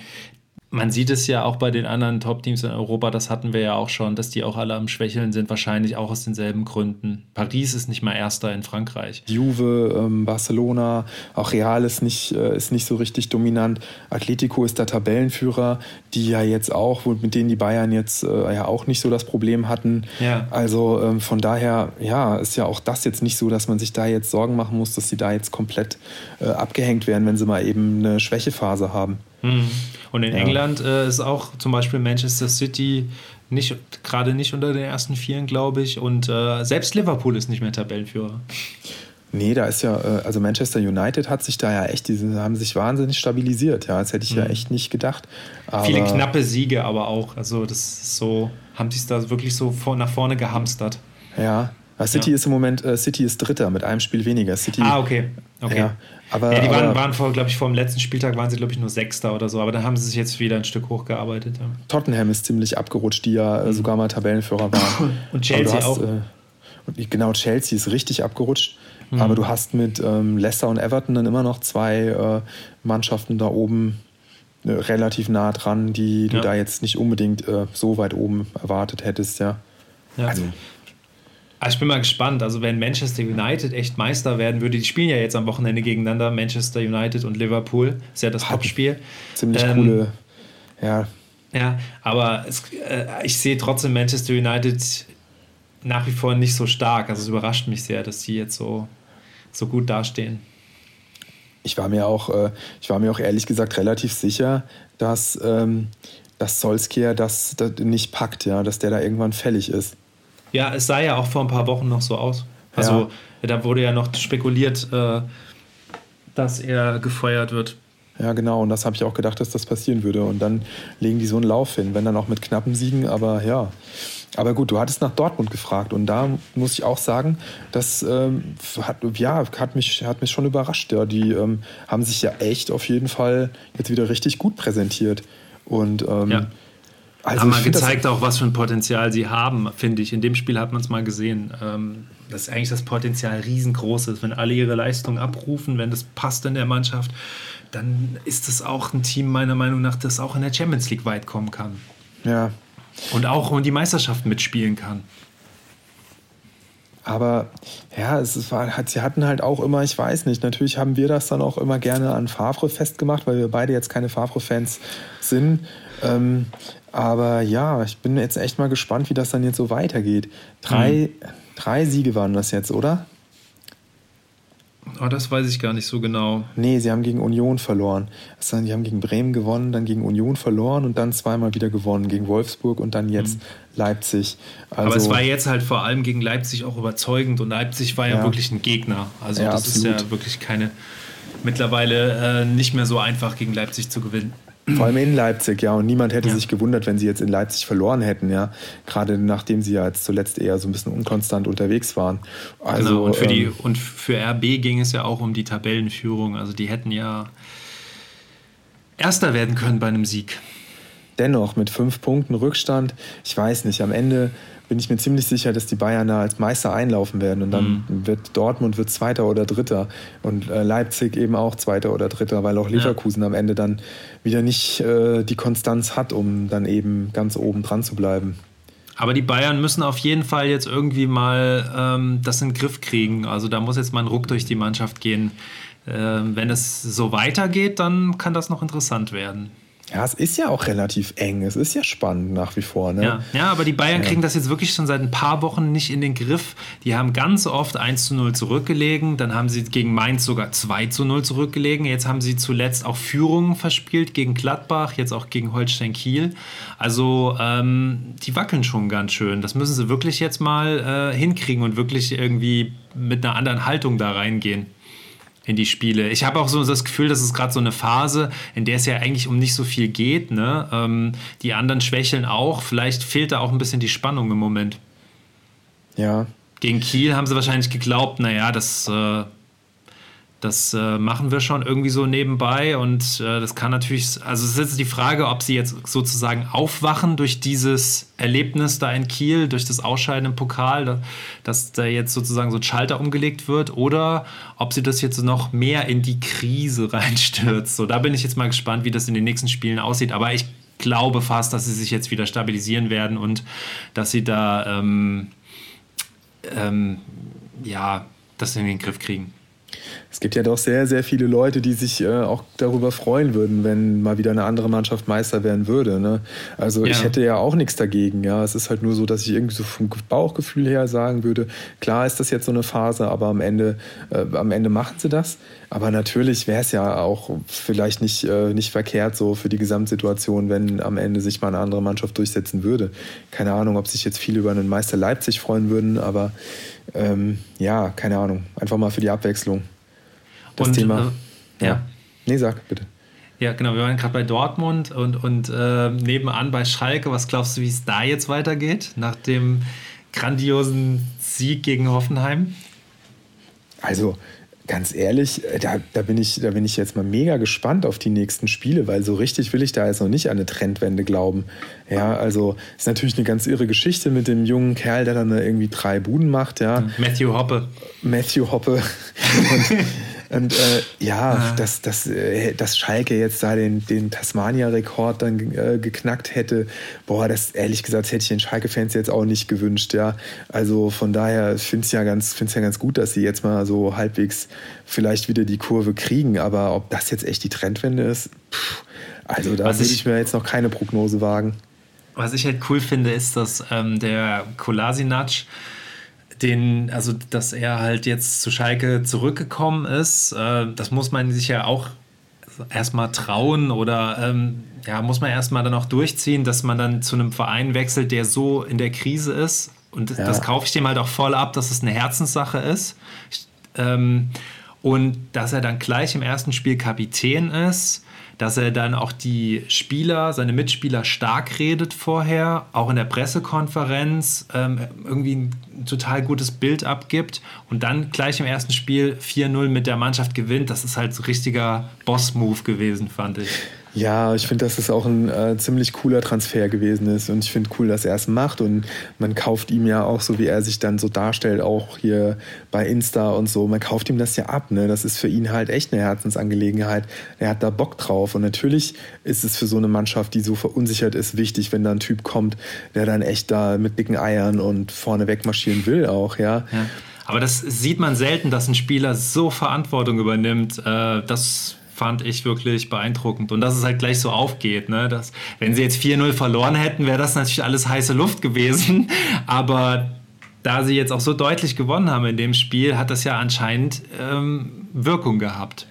man sieht es ja auch bei den anderen Top-Teams in Europa, das hatten wir ja auch schon, dass die auch alle am Schwächeln sind, wahrscheinlich auch aus denselben Gründen. Paris ist nicht mal Erster in Frankreich. Juve, ähm, Barcelona, auch Real ist nicht, äh, ist nicht so richtig dominant. Atletico ist der Tabellenführer, die ja jetzt auch, mit denen die Bayern jetzt äh, ja auch nicht so das Problem hatten. Ja. Also ähm, von daher, ja, ist ja auch das jetzt nicht so, dass man sich da jetzt Sorgen machen muss, dass sie da jetzt komplett äh, abgehängt werden, wenn sie mal eben eine Schwächephase haben. Mhm. Und in ja. England äh, ist auch zum Beispiel Manchester City nicht, gerade nicht unter den ersten Vieren, glaube ich. Und äh, selbst Liverpool ist nicht mehr Tabellenführer. Nee, da ist ja, äh, also Manchester United hat sich da ja echt, die haben sich wahnsinnig stabilisiert, ja. Das hätte ich mhm. ja echt nicht gedacht. Aber Viele knappe Siege aber auch. Also das ist so, haben sich da wirklich so nach vorne gehamstert. Ja. City ja. ist im Moment, äh, City ist Dritter mit einem Spiel weniger. City, ah, okay. okay. Ja, aber, ja, die waren, waren vor, glaube ich, vor dem letzten Spieltag waren sie, glaube ich, nur Sechster oder so, aber dann haben sie sich jetzt wieder ein Stück hochgearbeitet. Ja. Tottenham ist ziemlich abgerutscht, die ja äh, mhm. sogar mal Tabellenführer waren. Und Chelsea hast, auch. Äh, und genau, Chelsea ist richtig abgerutscht. Mhm. Aber du hast mit ähm, Leicester und Everton dann immer noch zwei äh, Mannschaften da oben äh, relativ nah dran, die du da jetzt nicht unbedingt äh, so weit oben erwartet hättest, ja. ja. Also also ich bin mal gespannt. Also wenn Manchester United echt Meister werden würde, die spielen ja jetzt am Wochenende gegeneinander, Manchester United und Liverpool. Ist ja das Topspiel. Ziemlich ähm, coole, ja. Ja, aber es, äh, ich sehe trotzdem Manchester United nach wie vor nicht so stark. Also es überrascht mich sehr, dass die jetzt so, so gut dastehen. Ich war mir auch, äh, ich war mir auch ehrlich gesagt relativ sicher, dass, ähm, dass Solskjaer das, das nicht packt, ja, dass der da irgendwann fällig ist. Ja, es sah ja auch vor ein paar Wochen noch so aus. Also ja. da wurde ja noch spekuliert, äh, dass er gefeuert wird. Ja, genau. Und das habe ich auch gedacht, dass das passieren würde. Und dann legen die so einen Lauf hin, wenn dann auch mit knappen Siegen. Aber ja. Aber gut, du hattest nach Dortmund gefragt. Und da muss ich auch sagen, das ähm, hat, ja, hat, mich, hat mich schon überrascht. Ja. Die ähm, haben sich ja echt auf jeden Fall jetzt wieder richtig gut präsentiert. Und ähm, ja also haben mal gezeigt auch, was für ein Potenzial sie haben, finde ich. In dem Spiel hat man es mal gesehen. Ähm, dass eigentlich das Potenzial riesengroß ist. Wenn alle ihre Leistungen abrufen, wenn das passt in der Mannschaft, dann ist das auch ein Team, meiner Meinung nach, das auch in der Champions League weit kommen kann. Ja. Und auch um die Meisterschaft mitspielen kann. Aber ja, es war, sie hatten halt auch immer, ich weiß nicht, natürlich haben wir das dann auch immer gerne an Favre festgemacht, weil wir beide jetzt keine Favre-Fans sind. Ähm, aber ja, ich bin jetzt echt mal gespannt, wie das dann jetzt so weitergeht. Drei, mhm. drei Siege waren das jetzt, oder? Oh, das weiß ich gar nicht so genau. Nee, sie haben gegen Union verloren. Also, die haben gegen Bremen gewonnen, dann gegen Union verloren und dann zweimal wieder gewonnen. Gegen Wolfsburg und dann jetzt mhm. Leipzig. Also, Aber es also war jetzt halt vor allem gegen Leipzig auch überzeugend und Leipzig war ja, ja wirklich ein Gegner. Also ja, das absolut. ist ja wirklich keine, mittlerweile äh, nicht mehr so einfach gegen Leipzig zu gewinnen. Vor allem in Leipzig, ja. Und niemand hätte ja. sich gewundert, wenn sie jetzt in Leipzig verloren hätten, ja. Gerade nachdem sie ja jetzt zuletzt eher so ein bisschen unkonstant unterwegs waren. Also, genau, und für, ähm, die, und für RB ging es ja auch um die Tabellenführung. Also die hätten ja Erster werden können bei einem Sieg. Dennoch mit fünf Punkten Rückstand, ich weiß nicht, am Ende bin ich mir ziemlich sicher, dass die Bayern da als Meister einlaufen werden. Und dann mhm. wird Dortmund wird Zweiter oder Dritter und äh, Leipzig eben auch Zweiter oder Dritter, weil auch Leverkusen ja. am Ende dann wieder nicht äh, die Konstanz hat, um dann eben ganz oben dran zu bleiben. Aber die Bayern müssen auf jeden Fall jetzt irgendwie mal ähm, das in den Griff kriegen. Also da muss jetzt mal ein Ruck durch die Mannschaft gehen. Ähm, wenn es so weitergeht, dann kann das noch interessant werden. Ja, es ist ja auch relativ eng. Es ist ja spannend nach wie vor. Ne? Ja. ja, aber die Bayern ja. kriegen das jetzt wirklich schon seit ein paar Wochen nicht in den Griff. Die haben ganz oft 1 zu 0 zurückgelegen. Dann haben sie gegen Mainz sogar 2 zu 0 zurückgelegen. Jetzt haben sie zuletzt auch Führungen verspielt gegen Gladbach, jetzt auch gegen Holstein Kiel. Also ähm, die wackeln schon ganz schön. Das müssen sie wirklich jetzt mal äh, hinkriegen und wirklich irgendwie mit einer anderen Haltung da reingehen in die Spiele. Ich habe auch so das Gefühl, das ist gerade so eine Phase, in der es ja eigentlich um nicht so viel geht. Ne? Ähm, die anderen schwächeln auch. Vielleicht fehlt da auch ein bisschen die Spannung im Moment. Ja. Gegen Kiel haben sie wahrscheinlich geglaubt, naja, das äh, das äh, machen wir schon irgendwie so nebenbei und äh, das kann natürlich, also es ist jetzt die Frage, ob sie jetzt sozusagen aufwachen durch dieses Erlebnis da in Kiel, durch das Ausscheiden im Pokal, dass da jetzt sozusagen so ein Schalter umgelegt wird oder ob sie das jetzt noch mehr in die Krise reinstürzt. So, da bin ich jetzt mal gespannt, wie das in den nächsten Spielen aussieht, aber ich glaube fast, dass sie sich jetzt wieder stabilisieren werden und dass sie da, ähm, ähm, ja, das in den Griff kriegen es gibt ja doch sehr, sehr viele Leute, die sich äh, auch darüber freuen würden, wenn mal wieder eine andere Mannschaft Meister werden würde. Ne? Also ja. ich hätte ja auch nichts dagegen. Ja, es ist halt nur so, dass ich irgendwie so vom Bauchgefühl her sagen würde: Klar ist das jetzt so eine Phase, aber am Ende, äh, am Ende machen sie das. Aber natürlich wäre es ja auch vielleicht nicht, äh, nicht verkehrt so für die Gesamtsituation, wenn am Ende sich mal eine andere Mannschaft durchsetzen würde. Keine Ahnung, ob sich jetzt viele über einen Meister Leipzig freuen würden, aber ähm, ja, keine Ahnung. Einfach mal für die Abwechslung das und, Thema. Äh, ja. ja. Nee, sag bitte. Ja, genau. Wir waren gerade bei Dortmund und, und äh, nebenan bei Schalke. Was glaubst du, wie es da jetzt weitergeht nach dem grandiosen Sieg gegen Hoffenheim? Also, ganz ehrlich, äh, da, da, bin ich, da bin ich jetzt mal mega gespannt auf die nächsten Spiele, weil so richtig will ich da jetzt noch nicht an eine Trendwende glauben. Ja, also ist natürlich eine ganz irre Geschichte mit dem jungen Kerl, der dann irgendwie drei Buden macht. Ja. Matthew Hoppe. Matthew Hoppe. Und und äh, ja, ah. dass, dass, äh, dass Schalke jetzt da den, den Tasmania-Rekord dann äh, geknackt hätte, boah, das ehrlich gesagt hätte ich den Schalke-Fans jetzt auch nicht gewünscht, ja. Also von daher finde ich es ja, ganz, ja ganz gut, dass sie jetzt mal so halbwegs vielleicht wieder die Kurve kriegen. Aber ob das jetzt echt die Trendwende ist, pff, also da würde ich mir jetzt noch keine Prognose wagen. Was ich halt cool finde, ist, dass ähm, der Kolasinac den, also dass er halt jetzt zu Schalke zurückgekommen ist, äh, das muss man sich ja auch erstmal trauen oder ähm, ja, muss man erstmal dann auch durchziehen, dass man dann zu einem Verein wechselt, der so in der Krise ist. Und ja. das kaufe ich dem halt auch voll ab, dass es eine Herzenssache ist. Ähm, und dass er dann gleich im ersten Spiel Kapitän ist dass er dann auch die Spieler, seine Mitspieler stark redet vorher, auch in der Pressekonferenz ähm, irgendwie ein total gutes Bild abgibt und dann gleich im ersten Spiel 4-0 mit der Mannschaft gewinnt. Das ist halt so richtiger Boss-Move gewesen, fand ich. Ja, ich finde, dass es auch ein äh, ziemlich cooler Transfer gewesen ist und ich finde cool, dass er es macht und man kauft ihm ja auch so, wie er sich dann so darstellt, auch hier bei Insta und so, man kauft ihm das ja ab, ne? Das ist für ihn halt echt eine Herzensangelegenheit. Er hat da Bock drauf und natürlich ist es für so eine Mannschaft, die so verunsichert ist, wichtig, wenn da ein Typ kommt, der dann echt da mit dicken Eiern und vorne wegmarschieren will auch, ja. ja. Aber das sieht man selten, dass ein Spieler so Verantwortung übernimmt. Äh, das fand ich wirklich beeindruckend. Und dass es halt gleich so aufgeht. Ne? Dass, wenn sie jetzt 4-0 verloren hätten, wäre das natürlich alles heiße Luft gewesen. Aber da sie jetzt auch so deutlich gewonnen haben in dem Spiel, hat das ja anscheinend ähm, Wirkung gehabt.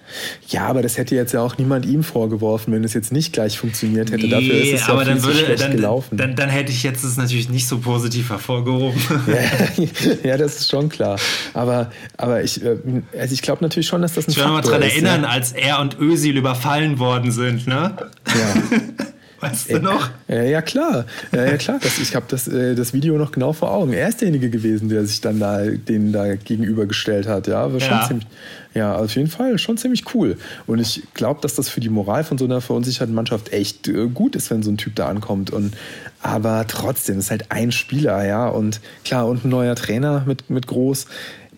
Ja, aber das hätte jetzt ja auch niemand ihm vorgeworfen, wenn es jetzt nicht gleich funktioniert hätte. Nee, Dafür ist es ja aber dann würde, dann, gelaufen. Dann, dann, hätte ich jetzt es natürlich nicht so positiv hervorgehoben. Ja, ja, das ist schon klar. Aber, aber ich, äh, also ich glaube natürlich schon, dass das ein Ich will mal daran erinnern, ja. als er und Özil überfallen worden sind, ne? Ja. Weißt du noch? Ja, ja klar. Ja, ja klar. Das, ich habe das, äh, das Video noch genau vor Augen. Er ist derjenige gewesen, der sich dann da denen da gegenübergestellt hat. Ja, war schon ja. ziemlich. Ja, auf jeden Fall schon ziemlich cool. Und ich glaube, dass das für die Moral von so einer verunsicherten Mannschaft echt äh, gut ist, wenn so ein Typ da ankommt. Und aber trotzdem ist halt ein Spieler, ja. Und klar, und ein neuer Trainer mit, mit groß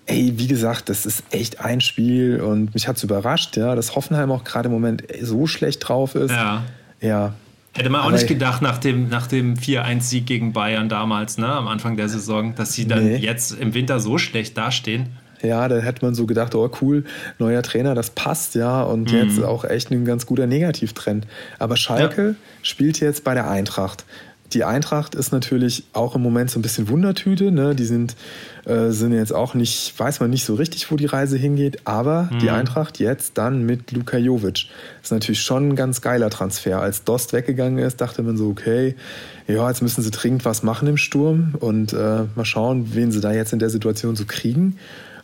ey, wie gesagt, das ist echt ein Spiel und mich hat es überrascht, ja, dass Hoffenheim auch gerade im Moment so schlecht drauf ist. Ja. Ja, Hätte man auch nicht gedacht nach dem, nach dem 4-1-Sieg gegen Bayern damals, ne, am Anfang der Saison, dass sie dann nee. jetzt im Winter so schlecht dastehen. Ja, da hätte man so gedacht, oh cool, neuer Trainer, das passt, ja. Und mhm. jetzt auch echt ein ganz guter Negativtrend. Aber Schalke ja. spielt jetzt bei der Eintracht die Eintracht ist natürlich auch im Moment so ein bisschen Wundertüte. Ne? Die sind, äh, sind jetzt auch nicht, weiß man nicht so richtig, wo die Reise hingeht. Aber mhm. die Eintracht jetzt dann mit Luka Jovic. Ist natürlich schon ein ganz geiler Transfer. Als Dost weggegangen ist, dachte man so, okay, ja, jetzt müssen sie dringend was machen im Sturm und äh, mal schauen, wen sie da jetzt in der Situation so kriegen.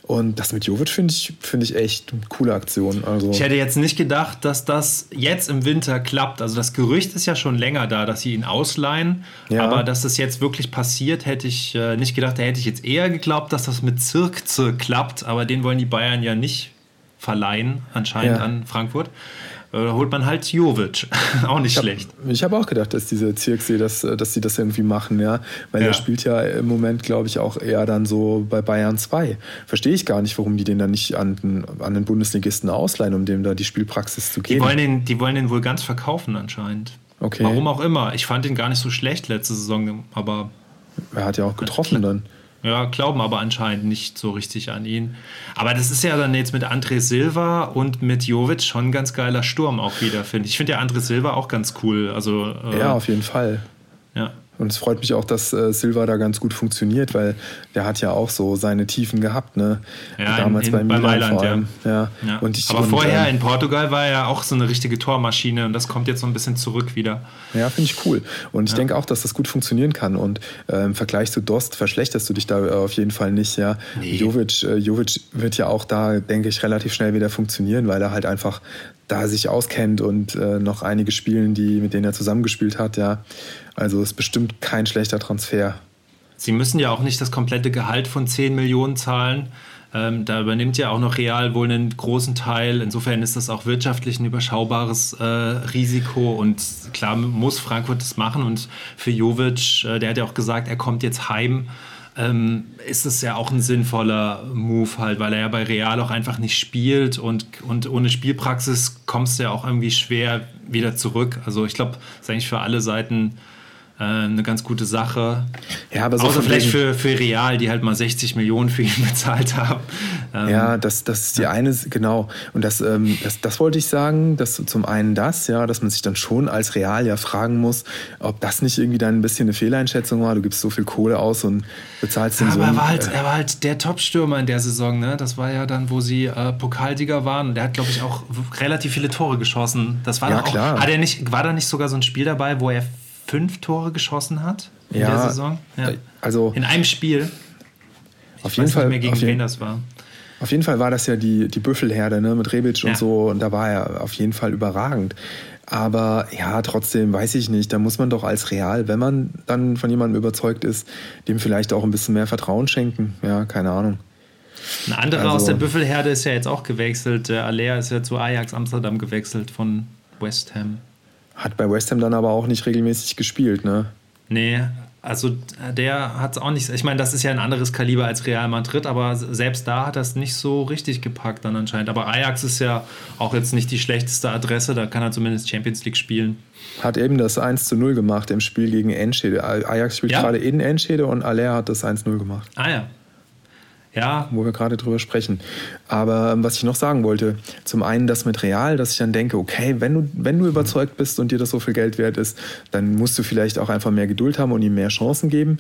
Und das mit Jovic finde ich, find ich echt eine coole Aktion. Also ich hätte jetzt nicht gedacht, dass das jetzt im Winter klappt. Also das Gerücht ist ja schon länger da, dass sie ihn ausleihen. Ja. Aber dass das jetzt wirklich passiert, hätte ich äh, nicht gedacht. Da hätte ich jetzt eher geglaubt, dass das mit Zirkze klappt. Aber den wollen die Bayern ja nicht verleihen, anscheinend ja. an Frankfurt äh, holt man halt Jovic. auch nicht ich hab, schlecht. Ich habe auch gedacht, dass diese Zirksee, dass, dass sie das irgendwie machen, ja. Weil ja. er spielt ja im Moment, glaube ich, auch eher dann so bei Bayern 2. Verstehe ich gar nicht, warum die den dann nicht an den, an den Bundesligisten ausleihen, um dem da die Spielpraxis zu geben. Die wollen den, die wollen den wohl ganz verkaufen anscheinend. Okay. Warum auch immer. Ich fand ihn gar nicht so schlecht letzte Saison, aber. Er hat ja auch getroffen dann. Ja, glauben aber anscheinend nicht so richtig an ihn. Aber das ist ja dann jetzt mit André Silva und mit Jovic schon ein ganz geiler Sturm auch wieder, finde ich. Ich finde ja André Silva auch ganz cool. Also, äh, ja, auf jeden Fall. Ja. Und es freut mich auch, dass äh, Silva da ganz gut funktioniert, weil der hat ja auch so seine Tiefen gehabt, ne? Ja, Damals in, in, bei Milan Mailand, vor allem. Ja. ja. ja. Und ich, Aber und, vorher ähm, in Portugal war er auch so eine richtige Tormaschine und das kommt jetzt so ein bisschen zurück wieder. Ja, finde ich cool. Und ich ja. denke auch, dass das gut funktionieren kann. Und äh, im Vergleich zu Dost verschlechterst du dich da äh, auf jeden Fall nicht, ja. Nee. Jovic, äh, Jovic wird ja auch da, denke ich, relativ schnell wieder funktionieren, weil er halt einfach da sich auskennt und äh, noch einige spielen, die, mit denen er zusammengespielt hat, ja. Also ist bestimmt kein schlechter Transfer. Sie müssen ja auch nicht das komplette Gehalt von 10 Millionen zahlen. Ähm, da übernimmt ja auch noch Real wohl einen großen Teil. Insofern ist das auch wirtschaftlich ein überschaubares äh, Risiko. Und klar muss Frankfurt das machen. Und für Jovic, äh, der hat ja auch gesagt, er kommt jetzt heim ähm, ist es ja auch ein sinnvoller Move halt, weil er ja bei Real auch einfach nicht spielt und, und ohne Spielpraxis kommst du ja auch irgendwie schwer wieder zurück. Also ich glaube, es ist eigentlich für alle Seiten eine ganz gute Sache. Ja, aber so Außer vielleicht für, für Real, die halt mal 60 Millionen für ihn bezahlt haben. Ähm, ja, das, das ist die eine, genau. Und das, ähm, das, das wollte ich sagen, dass zum einen das, ja, dass man sich dann schon als Real ja fragen muss, ob das nicht irgendwie dann ein bisschen eine Fehleinschätzung war. Du gibst so viel Kohle aus und bezahlst den ja, so. Aber er war, halt, äh, er war halt der Top-Stürmer in der Saison, ne? Das war ja dann, wo sie äh, Pokalsieger waren. Und der hat, glaube ich, auch relativ viele Tore geschossen. Das war ja, auch, klar. Hat er nicht, war da nicht sogar so ein Spiel dabei, wo er fünf Tore geschossen hat in ja, der Saison. Ja. Also in einem Spiel. Ich auf jeden Fall, nicht mehr, gegen wen das war. Auf jeden Fall war das ja die, die Büffelherde ne, mit Rebic ja. und so. Und da war er auf jeden Fall überragend. Aber ja, trotzdem weiß ich nicht. Da muss man doch als Real, wenn man dann von jemandem überzeugt ist, dem vielleicht auch ein bisschen mehr Vertrauen schenken. Ja, keine Ahnung. Ein anderer also, aus der Büffelherde ist ja jetzt auch gewechselt. Alea ist ja zu Ajax Amsterdam gewechselt von West Ham. Hat bei West Ham dann aber auch nicht regelmäßig gespielt, ne? Nee, also der hat es auch nicht. Ich meine, das ist ja ein anderes Kaliber als Real Madrid, aber selbst da hat es nicht so richtig gepackt dann anscheinend. Aber Ajax ist ja auch jetzt nicht die schlechteste Adresse, da kann er zumindest Champions League spielen. Hat eben das 1 zu 0 gemacht im Spiel gegen Enschede. Ajax spielt ja? gerade in Enschede und Aller hat das 1-0 gemacht. Ah ja, ja. Wo wir gerade drüber sprechen. Aber ähm, was ich noch sagen wollte, zum einen das mit Real, dass ich dann denke, okay, wenn du, wenn du überzeugt bist und dir das so viel Geld wert ist, dann musst du vielleicht auch einfach mehr Geduld haben und ihm mehr Chancen geben.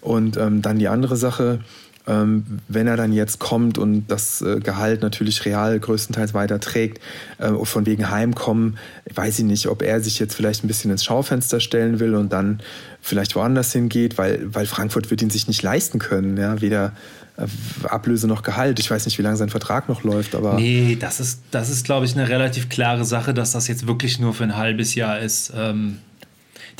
Und ähm, dann die andere Sache, ähm, wenn er dann jetzt kommt und das äh, Gehalt natürlich real größtenteils weiter trägt, äh, von wegen Heimkommen, weiß ich nicht, ob er sich jetzt vielleicht ein bisschen ins Schaufenster stellen will und dann vielleicht woanders hingeht, weil, weil Frankfurt wird ihn sich nicht leisten können, ja, weder Ablöse noch Gehalt. Ich weiß nicht, wie lange sein Vertrag noch läuft, aber. Nee, das ist, das ist, glaube ich, eine relativ klare Sache, dass das jetzt wirklich nur für ein halbes Jahr ist. Ähm,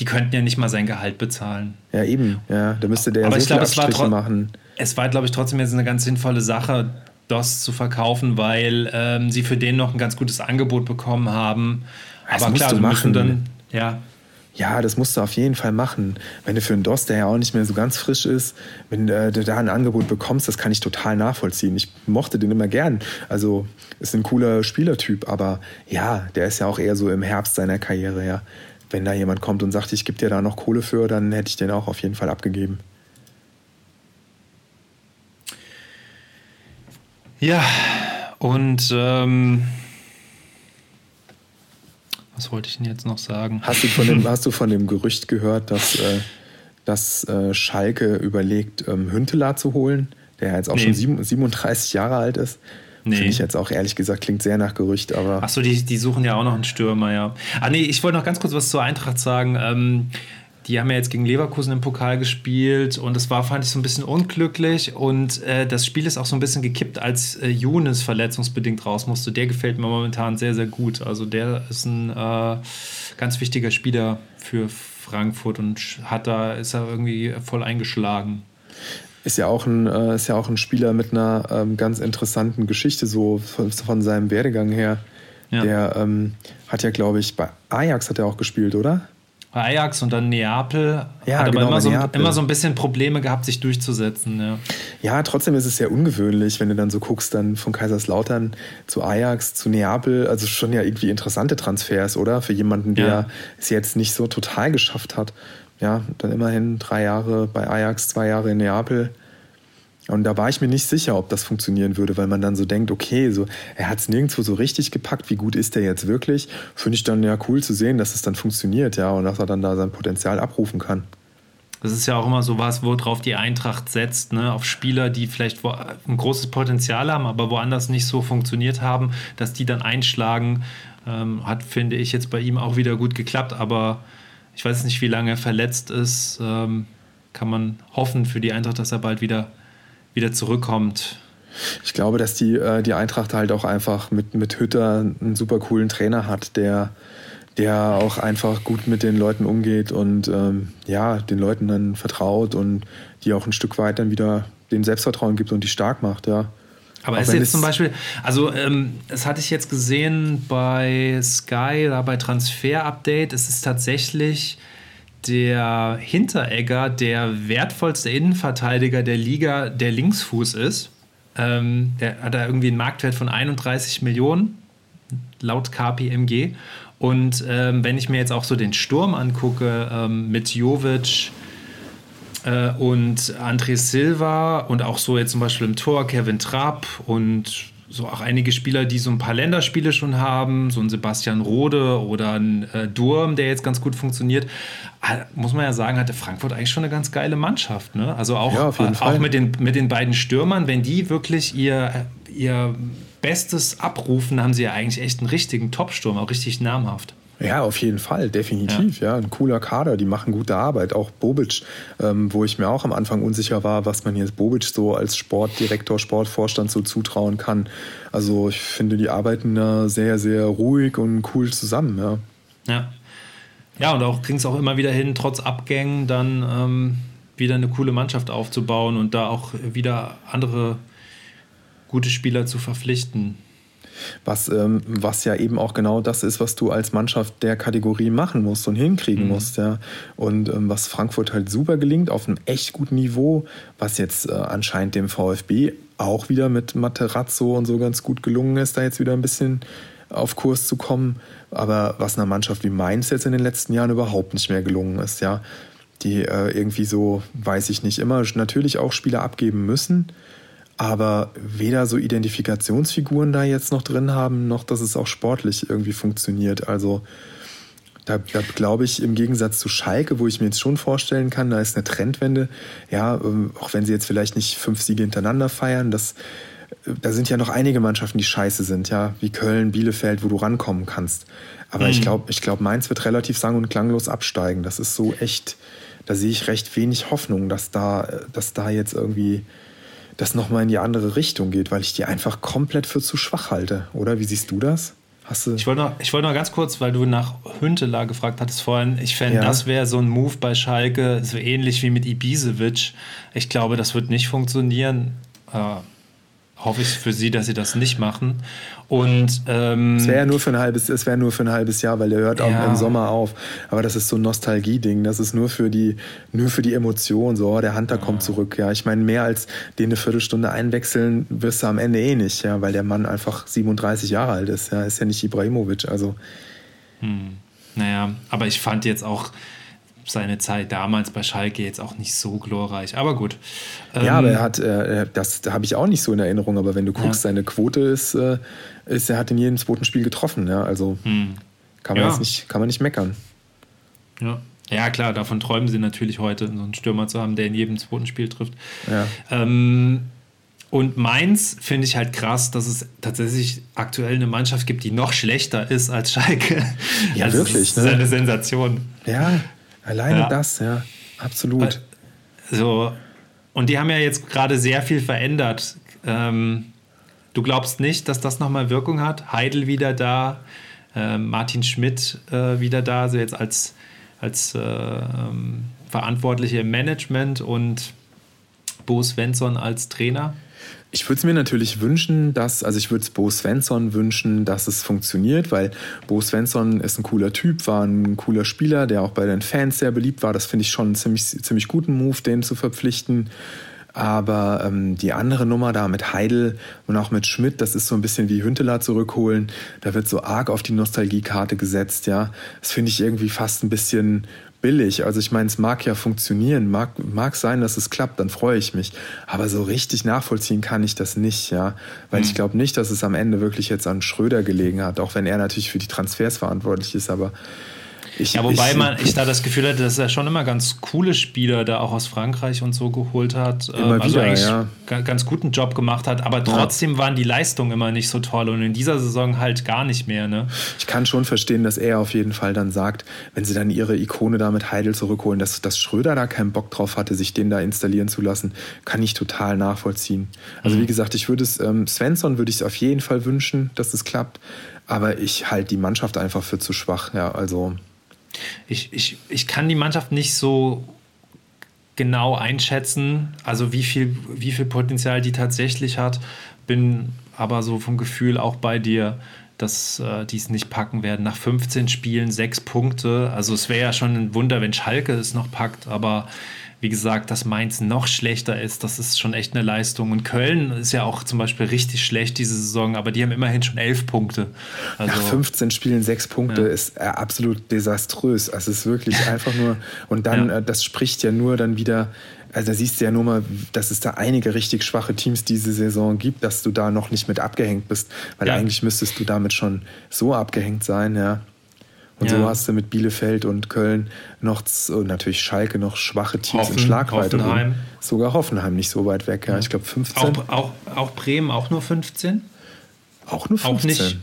die könnten ja nicht mal sein Gehalt bezahlen. Ja, eben, ja. Da müsste der aber ja so ich glaub, Abstriche machen. Es war, glaube ich, trotzdem jetzt eine ganz sinnvolle Sache, DOS zu verkaufen, weil ähm, sie für den noch ein ganz gutes Angebot bekommen haben. Das aber klar, du machen. dann, ja, ja, das musst du auf jeden Fall machen. Wenn du für einen DOS, der ja auch nicht mehr so ganz frisch ist, wenn äh, du da ein Angebot bekommst, das kann ich total nachvollziehen. Ich mochte den immer gern. Also ist ein cooler Spielertyp, aber ja, der ist ja auch eher so im Herbst seiner Karriere, ja. Wenn da jemand kommt und sagt, ich gebe dir da noch Kohle für, dann hätte ich den auch auf jeden Fall abgegeben. Ja, und ähm, was wollte ich denn jetzt noch sagen? Hast du von dem, hast du von dem Gerücht gehört, dass, äh, dass äh, Schalke überlegt, ähm, Hünteler zu holen, der jetzt auch nee. schon 37 Jahre alt ist? Nee. Finde ich jetzt auch ehrlich gesagt, klingt sehr nach Gerücht, aber. Achso, die, die suchen ja auch noch einen Stürmer, ja. Ah, nee, ich wollte noch ganz kurz was zur Eintracht sagen. Ähm, die haben ja jetzt gegen Leverkusen im Pokal gespielt und das war, fand ich, so ein bisschen unglücklich. Und äh, das Spiel ist auch so ein bisschen gekippt, als äh, Younes verletzungsbedingt raus musste. Der gefällt mir momentan sehr, sehr gut. Also der ist ein äh, ganz wichtiger Spieler für Frankfurt und hat da, ist er irgendwie voll eingeschlagen. Ist ja auch ein, äh, ist ja auch ein Spieler mit einer ähm, ganz interessanten Geschichte, so von, von seinem Werdegang her. Ja. Der ähm, hat ja, glaube ich, bei Ajax hat er auch gespielt, oder? Ajax und dann Neapel. Ja, hat aber genau, immer, so, immer so ein bisschen Probleme gehabt, sich durchzusetzen. Ja. ja, trotzdem ist es sehr ungewöhnlich, wenn du dann so guckst, dann von Kaiserslautern zu Ajax, zu Neapel. Also schon ja irgendwie interessante Transfers, oder? Für jemanden, der ja. es jetzt nicht so total geschafft hat. Ja, dann immerhin drei Jahre bei Ajax, zwei Jahre in Neapel. Und da war ich mir nicht sicher, ob das funktionieren würde, weil man dann so denkt, okay, so, er hat es nirgendwo so richtig gepackt, wie gut ist der jetzt wirklich? Finde ich dann ja cool zu sehen, dass es dann funktioniert, ja, und dass er dann da sein Potenzial abrufen kann. Das ist ja auch immer so was, worauf die Eintracht setzt, ne? auf Spieler, die vielleicht ein großes Potenzial haben, aber woanders nicht so funktioniert haben, dass die dann einschlagen. Ähm, hat, finde ich, jetzt bei ihm auch wieder gut geklappt, aber ich weiß nicht, wie lange er verletzt ist. Ähm, kann man hoffen für die Eintracht, dass er bald wieder wieder zurückkommt. Ich glaube, dass die, äh, die Eintracht halt auch einfach mit, mit Hütter einen super coolen Trainer hat, der, der auch einfach gut mit den Leuten umgeht und ähm, ja, den Leuten dann vertraut und die auch ein Stück weit dann wieder dem Selbstvertrauen gibt und die stark macht, ja. Aber ist jetzt zum Beispiel, also ähm, das hatte ich jetzt gesehen bei Sky oder bei Transfer Update, es ist tatsächlich der Hinteregger der wertvollste Innenverteidiger der Liga, der Linksfuß ist. Ähm, der hat da irgendwie einen Marktwert von 31 Millionen, laut KPMG. Und ähm, wenn ich mir jetzt auch so den Sturm angucke, ähm, mit Jovic äh, und André Silva und auch so jetzt zum Beispiel im Tor Kevin Trapp und so auch einige Spieler, die so ein paar Länderspiele schon haben, so ein Sebastian Rode oder ein äh, Durm, der jetzt ganz gut funktioniert. Ah, muss man ja sagen, hatte Frankfurt eigentlich schon eine ganz geile Mannschaft. Ne? Also auch, ja, äh, auch mit, den, mit den beiden Stürmern, wenn die wirklich ihr, ihr Bestes abrufen, haben sie ja eigentlich echt einen richtigen Top-Sturm, auch richtig namhaft. Ja, auf jeden Fall, definitiv. Ja. ja. ein cooler Kader, die machen gute Arbeit. Auch Bobic, ähm, wo ich mir auch am Anfang unsicher war, was man jetzt Bobic so als Sportdirektor, Sportvorstand so zutrauen kann. Also ich finde, die arbeiten da sehr, sehr ruhig und cool zusammen. Ja, ja. ja und auch kriegen es auch immer wieder hin, trotz Abgängen dann ähm, wieder eine coole Mannschaft aufzubauen und da auch wieder andere gute Spieler zu verpflichten. Was, ähm, was ja eben auch genau das ist, was du als Mannschaft der Kategorie machen musst und hinkriegen mhm. musst. Ja. Und ähm, was Frankfurt halt super gelingt, auf einem echt guten Niveau, was jetzt äh, anscheinend dem VfB auch wieder mit Materazzo und so ganz gut gelungen ist, da jetzt wieder ein bisschen auf Kurs zu kommen. Aber was einer Mannschaft wie Mainz jetzt in den letzten Jahren überhaupt nicht mehr gelungen ist, ja. Die äh, irgendwie so, weiß ich nicht, immer natürlich auch Spieler abgeben müssen aber weder so Identifikationsfiguren da jetzt noch drin haben, noch dass es auch sportlich irgendwie funktioniert. Also da, da glaube ich im Gegensatz zu Schalke, wo ich mir jetzt schon vorstellen kann, da ist eine Trendwende. Ja, ähm, auch wenn sie jetzt vielleicht nicht fünf Siege hintereinander feiern, das, äh, da sind ja noch einige Mannschaften, die scheiße sind, ja, wie Köln, Bielefeld, wo du rankommen kannst. Aber mhm. ich glaube, ich glaube, Mainz wird relativ sang- und klanglos absteigen. Das ist so echt, da sehe ich recht wenig Hoffnung, dass da, äh, dass da jetzt irgendwie das nochmal in die andere Richtung geht, weil ich die einfach komplett für zu schwach halte. Oder wie siehst du das? Hast du ich wollte noch, wollt noch ganz kurz, weil du nach Hünteler gefragt hattest vorhin. Ich fände, ja. das wäre so ein Move bei Schalke, so ähnlich wie mit Ibisevic. Ich glaube, das wird nicht funktionieren. Äh, hoffe ich für sie, dass sie das nicht machen. Und ähm, es wäre ja nur für ein halbes, es wäre nur für ein halbes Jahr, weil der hört auch im Sommer auf. Aber das ist so ein Nostalgie-Ding. Das ist nur für die, nur für die Emotion. So, oh, der Hunter ja. kommt zurück. Ja, ich meine, mehr als den eine Viertelstunde einwechseln wirst du am Ende eh nicht, ja, weil der Mann einfach 37 Jahre alt ist. Ja, ist ja nicht Ibrahimovic. Also. Hm. Naja, aber ich fand jetzt auch seine Zeit damals bei Schalke jetzt auch nicht so glorreich. Aber gut. Ähm, ja, aber er hat, äh, das habe ich auch nicht so in Erinnerung, aber wenn du guckst, ja. seine Quote ist, äh, ist, er hat in jedem zweiten Spiel getroffen. Ja? Also hm. kann, man ja. jetzt nicht, kann man nicht meckern. Ja. Ja, klar, davon träumen sie natürlich heute, so einen Stürmer zu haben, der in jedem zweiten Spiel trifft. Ja. Ähm, und Mainz finde ich halt krass, dass es tatsächlich aktuell eine Mannschaft gibt, die noch schlechter ist als Schalke. Ja, also wirklich. Das ist ne? eine Sensation. Ja, alleine ja. das, ja, absolut. So, und die haben ja jetzt gerade sehr viel verändert. Ähm, du glaubst nicht, dass das nochmal Wirkung hat? Heidel wieder da, äh, Martin Schmidt äh, wieder da, also jetzt als, als äh, ähm, Verantwortliche im Management und Bo Svensson als Trainer. Ich würde es mir natürlich wünschen, dass, also ich würde es Bo Svensson wünschen, dass es funktioniert, weil Bo Svensson ist ein cooler Typ, war ein cooler Spieler, der auch bei den Fans sehr beliebt war. Das finde ich schon einen ziemlich, ziemlich guten Move, den zu verpflichten. Aber ähm, die andere Nummer da mit Heidel und auch mit Schmidt, das ist so ein bisschen wie Hünteler zurückholen. Da wird so arg auf die Nostalgiekarte gesetzt, ja. Das finde ich irgendwie fast ein bisschen billig. Also ich meine, es mag ja funktionieren, mag, mag sein, dass es klappt, dann freue ich mich. Aber so richtig nachvollziehen kann ich das nicht, ja. Weil mhm. ich glaube nicht, dass es am Ende wirklich jetzt an Schröder gelegen hat, auch wenn er natürlich für die Transfers verantwortlich ist, aber ich, ja, wobei ich, man ich da das Gefühl hatte, dass er schon immer ganz coole Spieler da auch aus Frankreich und so geholt hat. Immer ähm, also wieder, eigentlich ja. ganz guten Job gemacht hat, aber trotzdem ja. waren die Leistungen immer nicht so toll und in dieser Saison halt gar nicht mehr. Ne? Ich kann schon verstehen, dass er auf jeden Fall dann sagt, wenn sie dann ihre Ikone da mit Heidel zurückholen, dass, dass Schröder da keinen Bock drauf hatte, sich den da installieren zu lassen, kann ich total nachvollziehen. Also mhm. wie gesagt, ich würde es, ähm, Svensson würde ich es auf jeden Fall wünschen, dass es klappt, aber ich halte die Mannschaft einfach für zu schwach. Ja, also ich, ich, ich kann die Mannschaft nicht so genau einschätzen, also wie viel, wie viel Potenzial die tatsächlich hat, bin aber so vom Gefühl auch bei dir, dass äh, die es nicht packen werden. Nach 15 Spielen sechs Punkte. Also es wäre ja schon ein Wunder, wenn Schalke es noch packt, aber wie gesagt, dass Mainz noch schlechter ist, das ist schon echt eine Leistung. Und Köln ist ja auch zum Beispiel richtig schlecht diese Saison, aber die haben immerhin schon elf Punkte. Also, Nach 15 Spielen sechs Punkte ja. ist äh, absolut desaströs. Also es ist wirklich einfach nur, und dann, ja. äh, das spricht ja nur dann wieder, also da siehst du ja nur mal, dass es da einige richtig schwache Teams diese Saison gibt, dass du da noch nicht mit abgehängt bist, weil ja. eigentlich müsstest du damit schon so abgehängt sein, ja. Und ja. so hast du mit Bielefeld und Köln noch, und natürlich Schalke noch schwache Teams Hoffen, in Schlagweite. Hoffenheim. Sogar Hoffenheim nicht so weit weg, ja. Ich glaube 15. Auch, auch, auch Bremen auch nur 15? Auch nur 15. Auch nicht,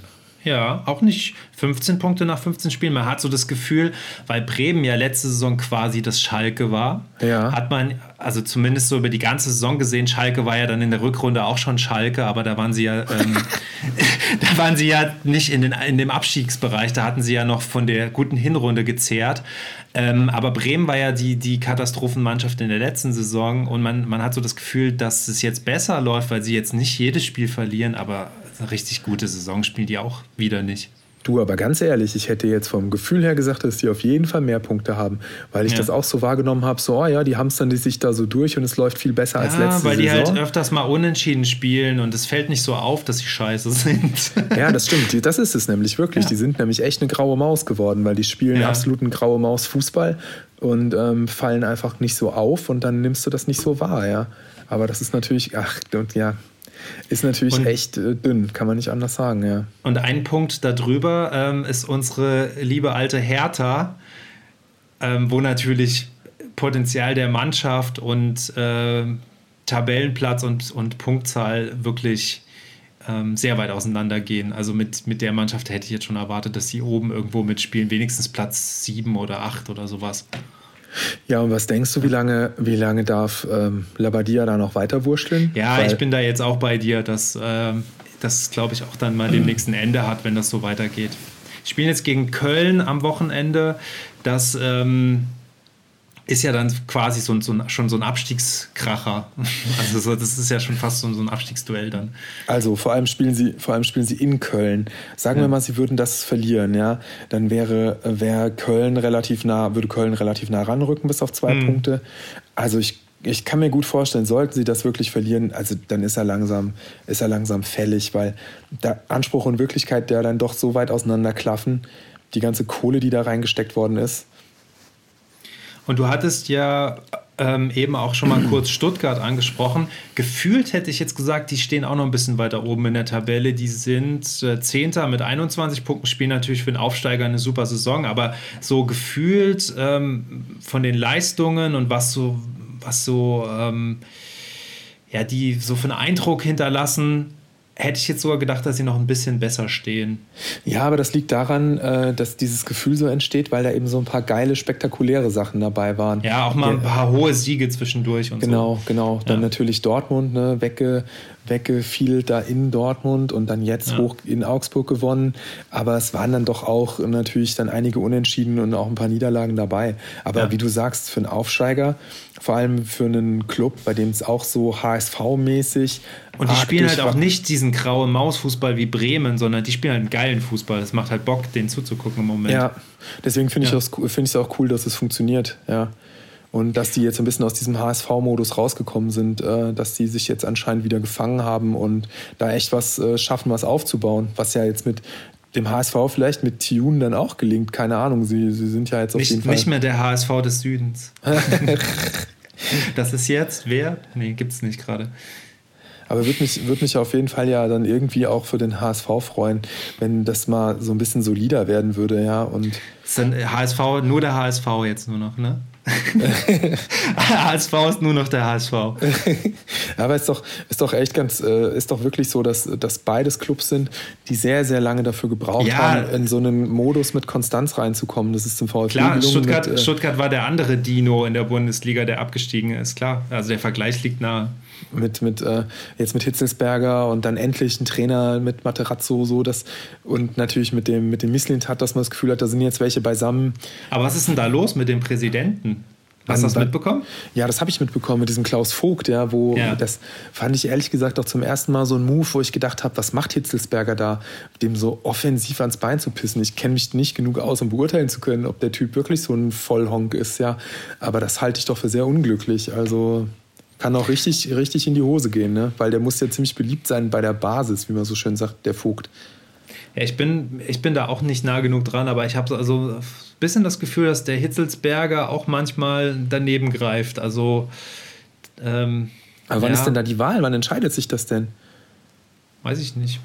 ja, auch nicht 15 Punkte nach 15 Spielen. Man hat so das Gefühl, weil Bremen ja letzte Saison quasi das Schalke war, ja. hat man, also zumindest so über die ganze Saison gesehen, Schalke war ja dann in der Rückrunde auch schon Schalke, aber da waren sie ja, ähm, da waren sie ja nicht in, den, in dem Abstiegsbereich, da hatten sie ja noch von der guten Hinrunde gezehrt. Ähm, aber Bremen war ja die, die Katastrophenmannschaft in der letzten Saison und man, man hat so das Gefühl, dass es jetzt besser läuft, weil sie jetzt nicht jedes Spiel verlieren, aber eine richtig gute Saison spielen die auch wieder nicht. Du, aber ganz ehrlich, ich hätte jetzt vom Gefühl her gesagt, dass die auf jeden Fall mehr Punkte haben, weil ich ja. das auch so wahrgenommen habe, so, oh ja, die hamstern die sich da so durch und es läuft viel besser ja, als letzte weil Saison. weil die halt öfters mal unentschieden spielen und es fällt nicht so auf, dass sie scheiße sind. Ja, das stimmt, das ist es nämlich wirklich. Ja. Die sind nämlich echt eine graue Maus geworden, weil die spielen ja. absolut einen graue Maus Fußball und ähm, fallen einfach nicht so auf und dann nimmst du das nicht so wahr, ja. Aber das ist natürlich, ach, und ja, ist natürlich und, echt äh, dünn, kann man nicht anders sagen, ja. Und ein Punkt darüber ähm, ist unsere liebe alte Hertha, ähm, wo natürlich Potenzial der Mannschaft und äh, Tabellenplatz und, und Punktzahl wirklich ähm, sehr weit auseinandergehen. Also mit, mit der Mannschaft hätte ich jetzt schon erwartet, dass sie oben irgendwo mitspielen, wenigstens Platz sieben oder acht oder sowas. Ja, und was denkst du, wie lange, wie lange darf ähm, Labadia da noch weiter wursteln? Ja, Weil ich bin da jetzt auch bei dir, dass ähm, das, glaube ich, auch dann mal dem nächsten Ende hat, wenn das so weitergeht. Ich spiele jetzt gegen Köln am Wochenende. Das ähm, ist ja dann quasi so, so schon so ein Abstiegskracher. Also so, das ist ja schon fast so, so, ein Abstiegsduell dann. Also vor allem spielen sie, vor allem spielen sie in Köln. Sagen ja. wir mal, sie würden das verlieren, ja, dann wäre, wäre Köln relativ nah, würde Köln relativ nah ranrücken bis auf zwei mhm. Punkte. Also ich ich kann mir gut vorstellen, sollten sie das wirklich verlieren, also dann ist er langsam, ist er langsam fällig, weil der Anspruch und Wirklichkeit der dann doch so weit auseinanderklaffen, die ganze Kohle, die da reingesteckt worden ist, Und du hattest ja ähm, eben auch schon mal kurz Stuttgart angesprochen. Gefühlt hätte ich jetzt gesagt, die stehen auch noch ein bisschen weiter oben in der Tabelle. Die sind äh, Zehnter mit 21 Punkten, spielen natürlich für den Aufsteiger eine super Saison, aber so gefühlt ähm, von den Leistungen und was so, was so, ähm, ja, die so für einen Eindruck hinterlassen, hätte ich jetzt sogar gedacht, dass sie noch ein bisschen besser stehen. Ja, aber das liegt daran, äh, dass dieses Gefühl so entsteht, weil da eben so ein paar geile, spektakuläre Sachen dabei waren. Ja, auch mal ein paar hohe Siege zwischendurch und genau, so. Genau, genau. Dann ja. natürlich Dortmund, ne, wegge, weggefielt da in Dortmund und dann jetzt ja. hoch in Augsburg gewonnen. Aber es waren dann doch auch natürlich dann einige Unentschieden und auch ein paar Niederlagen dabei. Aber ja. wie du sagst, für einen Aufsteiger, vor allem für einen Club, bei dem es auch so HSV-mäßig. Und die spielen halt auch nicht diesen grauen Mausfußball wie Bremen, sondern die spielen halt einen geilen Fußball. Das macht halt Bock, den zuzugucken im Moment. Ja, deswegen finde ja. ich es find auch cool, dass es funktioniert. Ja. Und dass die jetzt ein bisschen aus diesem HSV-Modus rausgekommen sind, äh, dass die sich jetzt anscheinend wieder gefangen haben und da echt was äh, schaffen, was aufzubauen, was ja jetzt mit dem HSV vielleicht mit Tune dann auch gelingt. Keine Ahnung, sie, sie sind ja jetzt auf nicht, jeden Fall. Nicht mehr der HSV des Südens. das ist jetzt wer? Nee, gibt's nicht gerade. Aber würde mich, würd mich auf jeden Fall ja dann irgendwie auch für den HSV freuen, wenn das mal so ein bisschen solider werden würde, ja. Und ist dann HSV, nur der HSV jetzt nur noch, ne? HSV ist nur noch der HSV. Aber ist doch, ist doch echt ganz, äh, ist doch wirklich so, dass, dass beides Clubs sind, die sehr, sehr lange dafür gebraucht ja, haben, in so einen Modus mit Konstanz reinzukommen. Das ist zum VfB Klar, Stuttgart, mit, äh, Stuttgart war der andere Dino in der Bundesliga, der abgestiegen ist, klar. Also der Vergleich liegt nahe mit, mit äh, jetzt mit Hitzelsberger und dann endlich ein Trainer mit Materazzo so das und natürlich mit dem mit dem Misslintat, dass man das Gefühl hat, da sind jetzt welche beisammen. Aber was ist denn da los mit dem Präsidenten? Hast du das mitbekommen? Ja, das habe ich mitbekommen mit diesem Klaus Vogt, ja, wo ja. das fand ich ehrlich gesagt auch zum ersten Mal so ein Move, wo ich gedacht habe, was macht Hitzelsberger da, dem so offensiv ans Bein zu pissen. Ich kenne mich nicht genug aus, um beurteilen zu können, ob der Typ wirklich so ein Vollhonk ist, ja. Aber das halte ich doch für sehr unglücklich. Also kann auch richtig, richtig in die Hose gehen, ne? weil der muss ja ziemlich beliebt sein bei der Basis, wie man so schön sagt, der Vogt. Ja, ich bin, ich bin da auch nicht nah genug dran, aber ich habe also ein bisschen das Gefühl, dass der Hitzelsberger auch manchmal daneben greift. Also, ähm, aber wann ja. ist denn da die Wahl? Wann entscheidet sich das denn? Weiß ich nicht.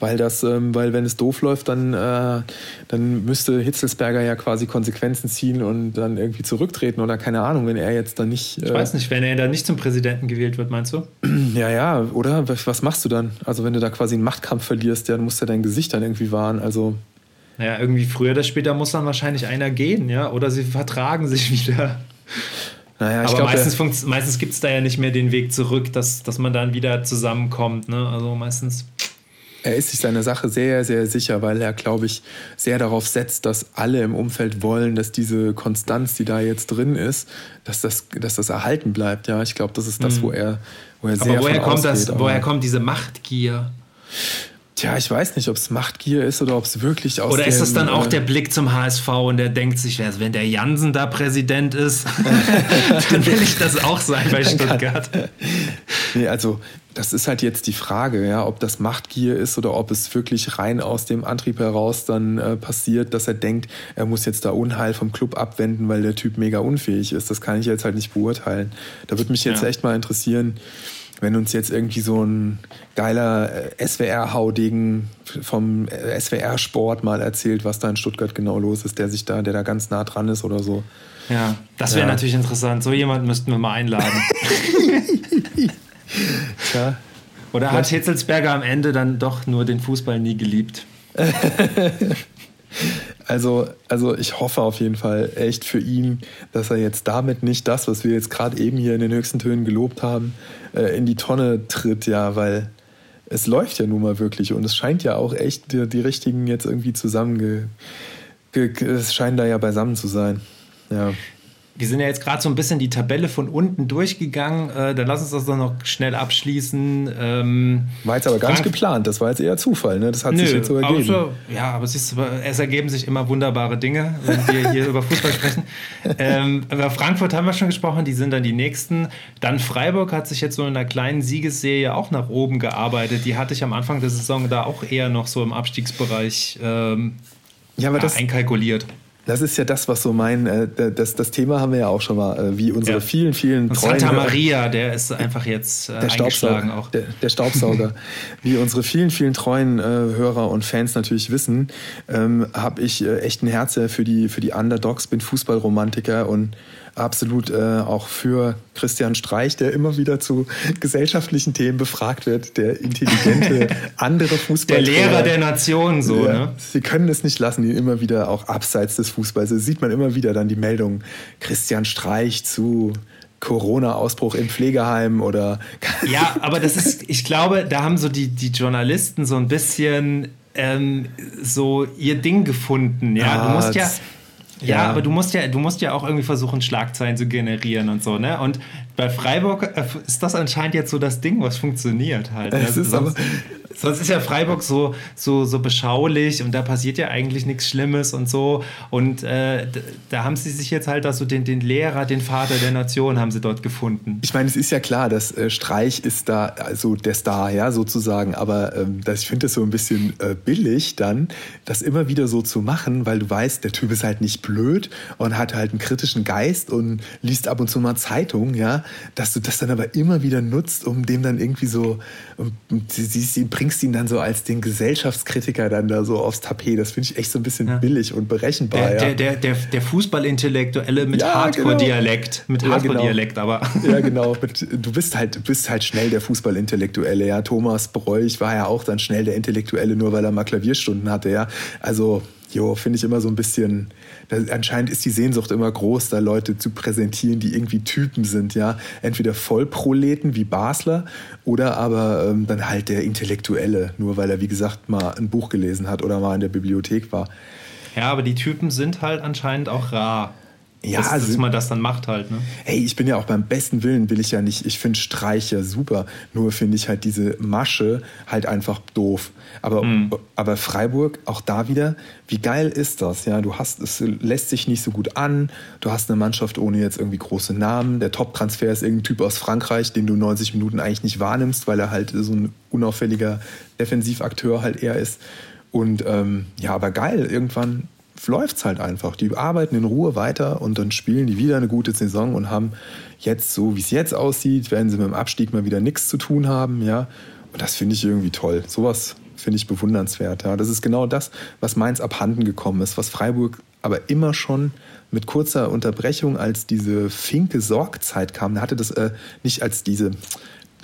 Weil das, ähm, weil wenn es doof läuft, dann, äh, dann müsste Hitzelsberger ja quasi Konsequenzen ziehen und dann irgendwie zurücktreten oder keine Ahnung, wenn er jetzt dann nicht. Äh ich weiß nicht, wenn er dann nicht zum Präsidenten gewählt wird, meinst du? Ja, ja, oder? Was machst du dann? Also wenn du da quasi einen Machtkampf verlierst, ja, dann musst du dein Gesicht dann irgendwie wahren. Also. Naja, irgendwie früher oder später muss dann wahrscheinlich einer gehen, ja? Oder sie vertragen sich wieder. Naja, Aber glaub, meistens, meistens gibt es da ja nicht mehr den Weg zurück, dass, dass man dann wieder zusammenkommt. Ne? Also meistens er ist sich seiner Sache sehr, sehr sicher, weil er, glaube ich, sehr darauf setzt, dass alle im Umfeld wollen, dass diese Konstanz, die da jetzt drin ist, dass das, dass das erhalten bleibt. Ja, ich glaube, das ist das, mhm. wo er, wo er sehr Aber woher kommt ausgeht, das? Woher kommt diese Machtgier? Tja, ich weiß nicht, ob es Machtgier ist oder ob es wirklich aus Oder ist es dann auch äh, der Blick zum HSV und der denkt sich, wenn der Jansen da Präsident ist, dann will ich das auch sein bei Stuttgart. nee, also das ist halt jetzt die Frage, ja, ob das Machtgier ist oder ob es wirklich rein aus dem Antrieb heraus dann äh, passiert, dass er denkt, er muss jetzt da Unheil vom Club abwenden, weil der Typ mega unfähig ist. Das kann ich jetzt halt nicht beurteilen. Da würde mich jetzt ja. echt mal interessieren, wenn uns jetzt irgendwie so ein geiler äh, SWR-Haudegen vom äh, SWR-Sport mal erzählt, was da in Stuttgart genau los ist, der sich da, der da ganz nah dran ist oder so. Ja, das wäre ja. natürlich interessant. So jemanden müssten wir mal einladen. Tja. Oder hat Hitzelsberger am Ende dann doch nur den Fußball nie geliebt? Also, also ich hoffe auf jeden Fall echt für ihn, dass er jetzt damit nicht das, was wir jetzt gerade eben hier in den höchsten Tönen gelobt haben, äh, in die Tonne tritt, ja, weil es läuft ja nun mal wirklich und es scheint ja auch echt die, die richtigen jetzt irgendwie zusammen, es scheint da ja beisammen zu sein. Ja. Wir sind ja jetzt gerade so ein bisschen die Tabelle von unten durchgegangen. Äh, dann lass uns das doch noch schnell abschließen. Ähm, war jetzt aber gar Frank nicht geplant, das war jetzt eher Zufall, ne? Das hat Nö, sich jetzt so ergeben. So, ja, aber es, ist, es ergeben sich immer wunderbare Dinge, wenn wir hier über Fußball sprechen. Ähm, über Frankfurt haben wir schon gesprochen, die sind dann die nächsten. Dann Freiburg hat sich jetzt so in einer kleinen Siegesserie auch nach oben gearbeitet. Die hatte ich am Anfang der Saison da auch eher noch so im Abstiegsbereich ähm, ja, aber ja, das, einkalkuliert. Das ist ja das, was so mein, äh, das, das Thema haben wir ja auch schon mal, äh, wie unsere ja. vielen, vielen Und treuen Santa Maria, der ist einfach jetzt äh, der Staubsauger, auch. Der, der Staubsauger. wie unsere vielen, vielen treuen äh, Hörer und Fans natürlich wissen, ähm, habe ich äh, echt ein Herz für die, für die Underdogs, bin Fußballromantiker und absolut äh, auch für Christian Streich, der immer wieder zu gesellschaftlichen Themen befragt wird, der intelligente andere Fußballer. Der Lehrer der Nation, so. Ja, ne? Sie können es nicht lassen, ihn immer wieder auch abseits des Fußballs. Da sieht man immer wieder dann die Meldung, Christian Streich zu Corona-Ausbruch im Pflegeheim oder. Ja, aber das ist, ich glaube, da haben so die, die Journalisten so ein bisschen ähm, so ihr Ding gefunden. Ja, ah, du musst ja ja, ja, aber du musst ja, du musst ja auch irgendwie versuchen, Schlagzeilen zu generieren und so, ne? Und bei Freiburg äh, ist das anscheinend jetzt so das Ding, was funktioniert halt. Ne? Es ist sonst, aber, sonst ist ja Freiburg so, so, so beschaulich und da passiert ja eigentlich nichts Schlimmes und so. Und äh, da haben sie sich jetzt halt also den, den Lehrer, den Vater der Nation haben sie dort gefunden. Ich meine, es ist ja klar, dass äh, Streich ist da, also der Star, ja, sozusagen. Aber ähm, das, ich finde das so ein bisschen äh, billig dann, das immer wieder so zu machen, weil du weißt, der Typ ist halt nicht blöd und hat halt einen kritischen Geist und liest ab und zu mal Zeitung, ja, dass du das dann aber immer wieder nutzt, um dem dann irgendwie so, ihn, bringst ihn dann so als den Gesellschaftskritiker dann da so aufs Tapet. Das finde ich echt so ein bisschen ja. billig und berechenbar. Der, ja. der, der, der Fußballintellektuelle mit ja, Hardcore-Dialekt. Genau. Mit Hardcore-Dialekt, genau. aber. Ja, genau. du bist halt, bist halt schnell der Fußballintellektuelle, ja. Thomas Bräuch war ja auch dann schnell der Intellektuelle, nur weil er mal Klavierstunden hatte, ja. Also, jo, finde ich immer so ein bisschen anscheinend ist die Sehnsucht immer groß, da Leute zu präsentieren, die irgendwie Typen sind, ja. Entweder Vollproleten wie Basler oder aber ähm, dann halt der Intellektuelle, nur weil er, wie gesagt, mal ein Buch gelesen hat oder mal in der Bibliothek war. Ja, aber die Typen sind halt anscheinend auch rar. Ja, dass, also, dass man das dann macht halt. Ne? Hey, ich bin ja auch beim besten Willen will ich ja nicht, ich finde Streich ja super, nur finde ich halt diese Masche halt einfach doof. Aber, mhm. aber Freiburg, auch da wieder, wie geil ist das? Ja, du hast, es lässt sich nicht so gut an, du hast eine Mannschaft ohne jetzt irgendwie große Namen, der Top-Transfer ist irgendein Typ aus Frankreich, den du 90 Minuten eigentlich nicht wahrnimmst, weil er halt so ein unauffälliger Defensivakteur halt eher ist. Und ähm, ja, aber geil, irgendwann läuft es halt einfach. Die arbeiten in Ruhe weiter und dann spielen die wieder eine gute Saison und haben jetzt, so wie es jetzt aussieht, werden sie mit dem Abstieg mal wieder nichts zu tun haben, ja. Und das finde ich irgendwie toll. Sowas finde ich bewundernswert. Ja. Das ist genau das, was Mainz abhanden gekommen ist, was Freiburg aber immer schon mit kurzer Unterbrechung, als diese Finke-Sorgzeit kam, da hatte das äh, nicht als diese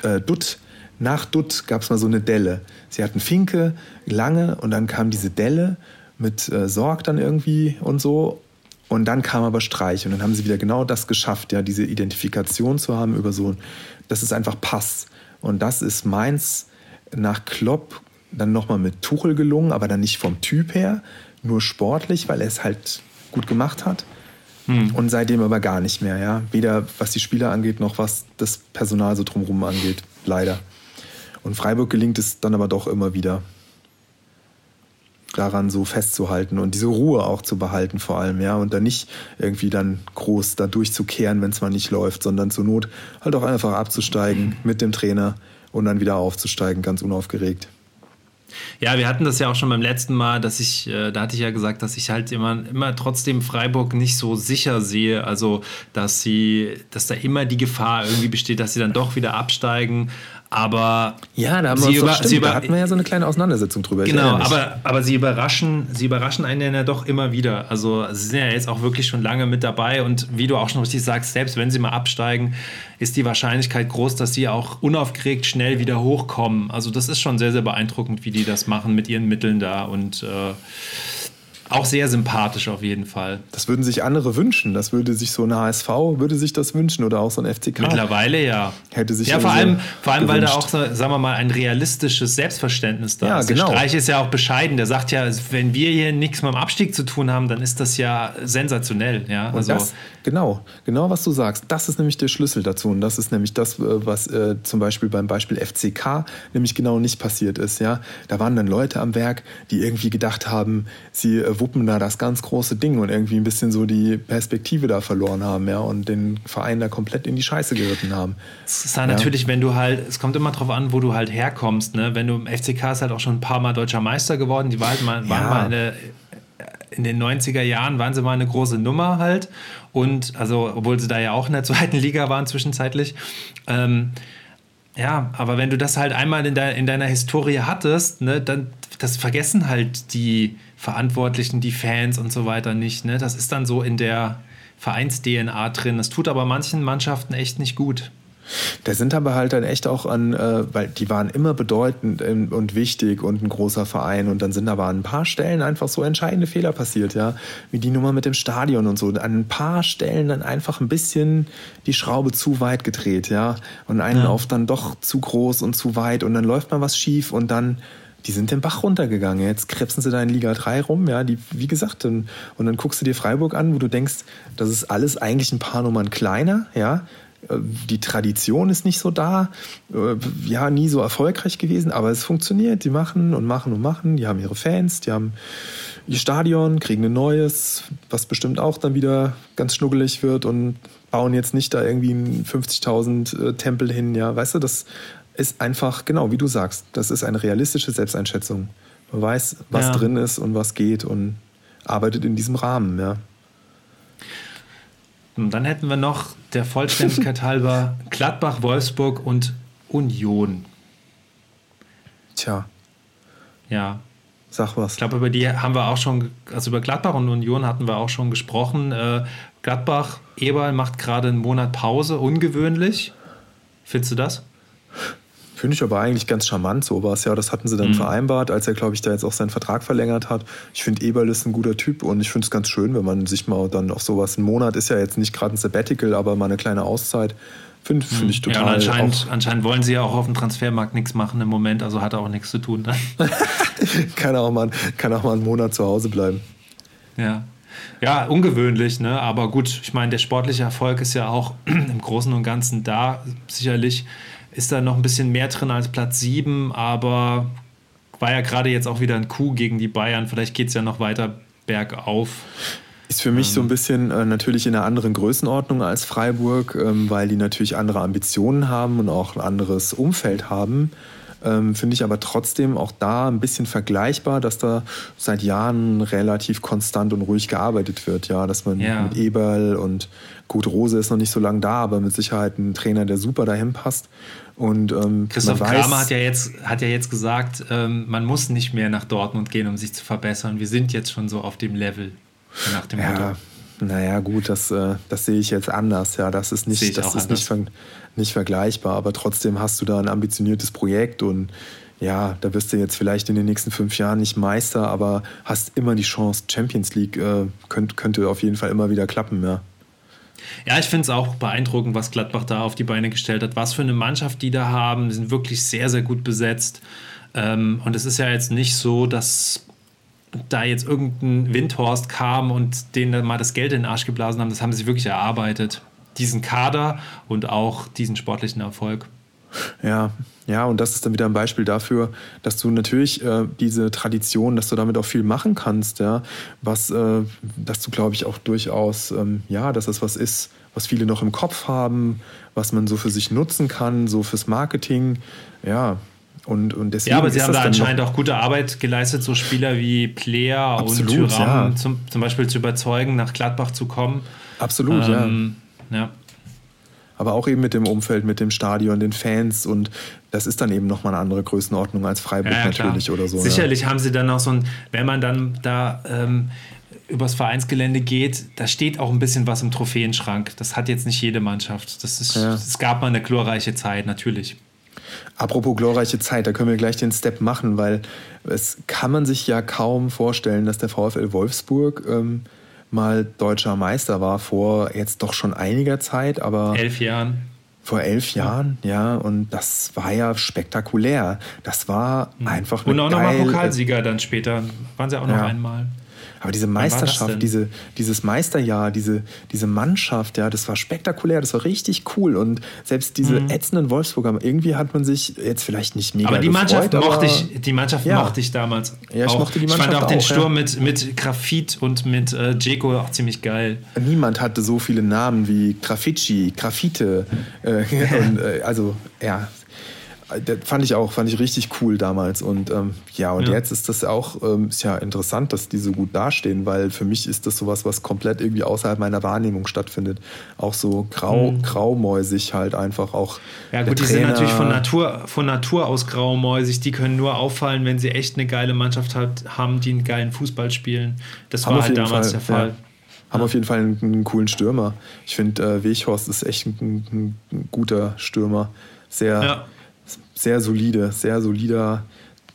äh, Dutt, nach Dutt gab es mal so eine Delle. Sie hatten Finke lange und dann kam diese Delle mit äh, Sorg dann irgendwie und so. Und dann kam aber Streich und dann haben sie wieder genau das geschafft, ja, diese Identifikation zu haben über so, dass es einfach passt. Und das ist meins nach Klopp dann nochmal mit Tuchel gelungen, aber dann nicht vom Typ her, nur sportlich, weil er es halt gut gemacht hat. Hm. Und seitdem aber gar nicht mehr, ja. Weder was die Spieler angeht, noch was das Personal so drumherum angeht, leider. Und Freiburg gelingt es dann aber doch immer wieder daran so festzuhalten und diese Ruhe auch zu behalten vor allem, ja, und dann nicht irgendwie dann groß da durchzukehren, wenn es mal nicht läuft, sondern zur Not halt auch einfach abzusteigen mit dem Trainer und dann wieder aufzusteigen, ganz unaufgeregt. Ja, wir hatten das ja auch schon beim letzten Mal, dass ich, äh, da hatte ich ja gesagt, dass ich halt immer, immer trotzdem Freiburg nicht so sicher sehe. Also, dass sie, dass da immer die Gefahr irgendwie besteht, dass sie dann doch wieder absteigen. Aber ja, da, haben wir über, stimmt, über, da hatten wir ja so eine kleine Auseinandersetzung drüber. Genau, aber, aber sie überraschen, sie überraschen einen ja doch immer wieder. Also sie sind ja jetzt auch wirklich schon lange mit dabei und wie du auch schon richtig sagst, selbst wenn sie mal absteigen, ist die Wahrscheinlichkeit groß, dass sie auch unaufgeregt schnell wieder hochkommen. Also das ist schon sehr, sehr beeindruckend, wie die das machen mit ihren Mitteln da und äh, auch sehr sympathisch auf jeden Fall. Das würden sich andere wünschen. Das würde sich so ein HSV würde sich das wünschen oder auch so ein FCK. Mittlerweile ja. Hätte sich ja vor allem, vor allem weil da auch sagen wir mal ein realistisches Selbstverständnis da ja, ist. Genau. Der Streich ist ja auch bescheiden. Der sagt ja, wenn wir hier nichts mit dem Abstieg zu tun haben, dann ist das ja sensationell. Ja, also das, genau, genau was du sagst. Das ist nämlich der Schlüssel dazu und das ist nämlich das, äh, was äh, zum Beispiel beim Beispiel FCK nämlich genau nicht passiert ist. Ja, da waren dann Leute am Werk, die irgendwie gedacht haben, sie äh, wuppen da das ganz große Ding und irgendwie ein bisschen so die Perspektive da verloren haben, ja, und den Verein da komplett in die Scheiße geritten haben. Es ist halt ja. natürlich, wenn du halt, es kommt immer drauf an, wo du halt herkommst, ne? Wenn du im FCK ist halt auch schon ein paar Mal deutscher Meister geworden, die war halt mal, ja. waren mal in der in den 90er Jahren waren sie mal eine große Nummer halt. Und also, obwohl sie da ja auch in der zweiten Liga waren zwischenzeitlich. Ähm, ja, aber wenn du das halt einmal in, de in deiner Historie hattest, ne, dann das vergessen halt die Verantwortlichen, die Fans und so weiter nicht. Ne? Das ist dann so in der Vereins-DNA drin. Das tut aber manchen Mannschaften echt nicht gut. Da sind aber halt dann echt auch an, äh, weil die waren immer bedeutend und wichtig und ein großer Verein und dann sind aber an ein paar Stellen einfach so entscheidende Fehler passiert, ja, wie die Nummer mit dem Stadion und so. An ein paar Stellen dann einfach ein bisschen die Schraube zu weit gedreht, ja, und einen ja. auf dann doch zu groß und zu weit und dann läuft mal was schief und dann die sind den Bach runtergegangen. Jetzt krebsen sie da in Liga 3 rum, ja, die, wie gesagt, und, und dann guckst du dir Freiburg an, wo du denkst, das ist alles eigentlich ein paar Nummern kleiner, ja, die Tradition ist nicht so da, äh, ja, nie so erfolgreich gewesen, aber es funktioniert. Die machen und machen und machen. Die haben ihre Fans, die haben ihr Stadion, kriegen ein neues, was bestimmt auch dann wieder ganz schnuggelig wird und bauen jetzt nicht da irgendwie einen 50.000 äh, Tempel hin. Ja, weißt du, das ist einfach, genau wie du sagst, das ist eine realistische Selbsteinschätzung. Man weiß, was ja. drin ist und was geht und arbeitet in diesem Rahmen, ja. Und dann hätten wir noch der Vollständigkeit halber Gladbach, Wolfsburg und Union. Tja. Ja. Sag was. Ich glaube, über die haben wir auch schon, also über Gladbach und Union hatten wir auch schon gesprochen. Äh, Gladbach, Eberl macht gerade einen Monat Pause, ungewöhnlich. Findest du das? Finde ich aber eigentlich ganz charmant, so war es ja. Das hatten sie dann mhm. vereinbart, als er, glaube ich, da jetzt auch seinen Vertrag verlängert hat. Ich finde, Eberl ist ein guter Typ und ich finde es ganz schön, wenn man sich mal dann auf sowas, ein Monat ist ja jetzt nicht gerade ein Sabbatical, aber mal eine kleine Auszeit, finde find mhm. ich total. Ja, anscheinend, anscheinend wollen sie ja auch auf dem Transfermarkt nichts machen im Moment, also hat er auch nichts zu tun. Kann, auch mal, kann auch mal einen Monat zu Hause bleiben. Ja. Ja, ungewöhnlich, ne? aber gut, ich meine, der sportliche Erfolg ist ja auch im Großen und Ganzen da, sicherlich ist da noch ein bisschen mehr drin als Platz 7, aber war ja gerade jetzt auch wieder ein Coup gegen die Bayern. Vielleicht geht es ja noch weiter bergauf. Ist für mich so ein ähm. bisschen äh, natürlich in einer anderen Größenordnung als Freiburg, ähm, weil die natürlich andere Ambitionen haben und auch ein anderes Umfeld haben. Ähm, Finde ich aber trotzdem auch da ein bisschen vergleichbar, dass da seit Jahren relativ konstant und ruhig gearbeitet wird. Ja, dass man ja. mit Eberl und gut, Rose ist noch nicht so lange da, aber mit Sicherheit ein Trainer, der super dahin passt. Und, ähm, Christoph weiß, Kramer hat ja jetzt, hat ja jetzt gesagt, ähm, man muss nicht mehr nach Dortmund gehen, um sich zu verbessern. Wir sind jetzt schon so auf dem Level. Nach dem ja, Motto. Naja, gut, das, äh, das sehe ich jetzt anders. Ja, das ist nicht, das ist nicht, ver nicht vergleichbar, aber trotzdem hast du da ein ambitioniertes Projekt und ja, da wirst du jetzt vielleicht in den nächsten fünf Jahren nicht Meister, aber hast immer die Chance, Champions League äh, könnt, könnte auf jeden Fall immer wieder klappen, ja. Ja, ich finde es auch beeindruckend, was Gladbach da auf die Beine gestellt hat. Was für eine Mannschaft die da haben. Die sind wirklich sehr, sehr gut besetzt. Ähm, und es ist ja jetzt nicht so, dass da jetzt irgendein Windhorst kam und denen mal das Geld in den Arsch geblasen haben. Das haben sie wirklich erarbeitet. Diesen Kader und auch diesen sportlichen Erfolg. Ja, ja, und das ist dann wieder ein Beispiel dafür, dass du natürlich äh, diese Tradition, dass du damit auch viel machen kannst, ja, was, äh, dass du, glaube ich, auch durchaus, ähm, ja, dass das was ist, was viele noch im Kopf haben, was man so für sich nutzen kann, so fürs Marketing, ja. Und, und deswegen ja, aber sie haben da anscheinend auch gute Arbeit geleistet, so Spieler wie Player und Tyram ja. zum, zum Beispiel zu überzeugen, nach Gladbach zu kommen. Absolut, ähm, ja. ja aber auch eben mit dem Umfeld, mit dem Stadion, den Fans und das ist dann eben nochmal eine andere Größenordnung als Freiburg ja, ja, natürlich oder so. Sicherlich ja. haben sie dann auch so ein, wenn man dann da ähm, übers Vereinsgelände geht, da steht auch ein bisschen was im Trophäenschrank. Das hat jetzt nicht jede Mannschaft. Das ist, es gab mal eine glorreiche Zeit, natürlich. Apropos glorreiche Zeit, da können wir gleich den Step machen, weil es kann man sich ja kaum vorstellen, dass der VfL Wolfsburg ähm, mal deutscher Meister war vor jetzt doch schon einiger Zeit, aber. Elf Jahren. Vor elf Jahren, ja, und das war ja spektakulär. Das war mhm. einfach Und auch nochmal Pokalsieger dann später. Waren sie auch noch ja. einmal. Aber diese Meisterschaft, diese, dieses Meisterjahr, diese, diese Mannschaft, ja, das war spektakulär, das war richtig cool. Und selbst diese mhm. ätzenden Wolfsburger, irgendwie hat man sich jetzt vielleicht nicht mega Aber die Mannschaft gefreut, mochte ich, die Mannschaft ja. mochte ich damals. Ja, ich auch. mochte die Mannschaft. Ich fand auch, auch den Sturm ja. mit, mit Grafit und mit äh, Jeko auch ziemlich geil. Niemand hatte so viele Namen wie Graffiti, Graffite. Äh, und, äh, also, ja, Das fand ich auch, fand ich richtig cool damals. Und ähm, ja, und ja. jetzt ist das auch ähm, ist ja interessant, dass die so gut dastehen, weil für mich ist das sowas, was komplett irgendwie außerhalb meiner Wahrnehmung stattfindet. Auch so grau, mhm. graumäusig halt einfach auch. Ja, gut, die sind natürlich von Natur, von Natur aus graumäusig. Die können nur auffallen, wenn sie echt eine geile Mannschaft hat, haben, die einen geilen Fußball spielen. Das war halt damals Fall, der Fall. Ja. Haben auf jeden Fall einen, einen, coolen Stürmer. Ich finde, äh, Weghorst ist echt ein, ein, ein guter Stürmer. Sehr. Ja sehr solide, sehr solider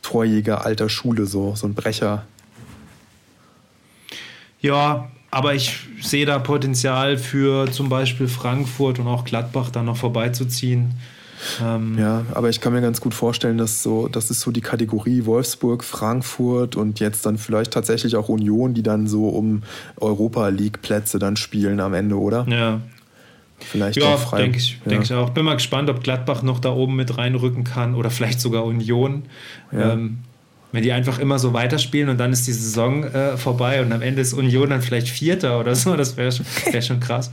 Torjäger alter Schule, so, so ein Brecher. Ja, aber ich sehe da Potenzial für zum Beispiel Frankfurt und auch Gladbach dann noch vorbeizuziehen. Ähm ja, aber ich kann mir ganz gut vorstellen, dass so, das ist so die Kategorie Wolfsburg, Frankfurt und jetzt dann vielleicht tatsächlich auch Union, die dann so um Europa League Plätze dann spielen am Ende, oder? Ja, Vielleicht ja, denke ich, ja. Denk ich auch. Bin mal gespannt, ob Gladbach noch da oben mit reinrücken kann oder vielleicht sogar Union. Ja. Ähm, wenn die einfach immer so weiterspielen und dann ist die Saison äh, vorbei und am Ende ist Union dann vielleicht Vierter oder so, das wäre wär schon krass.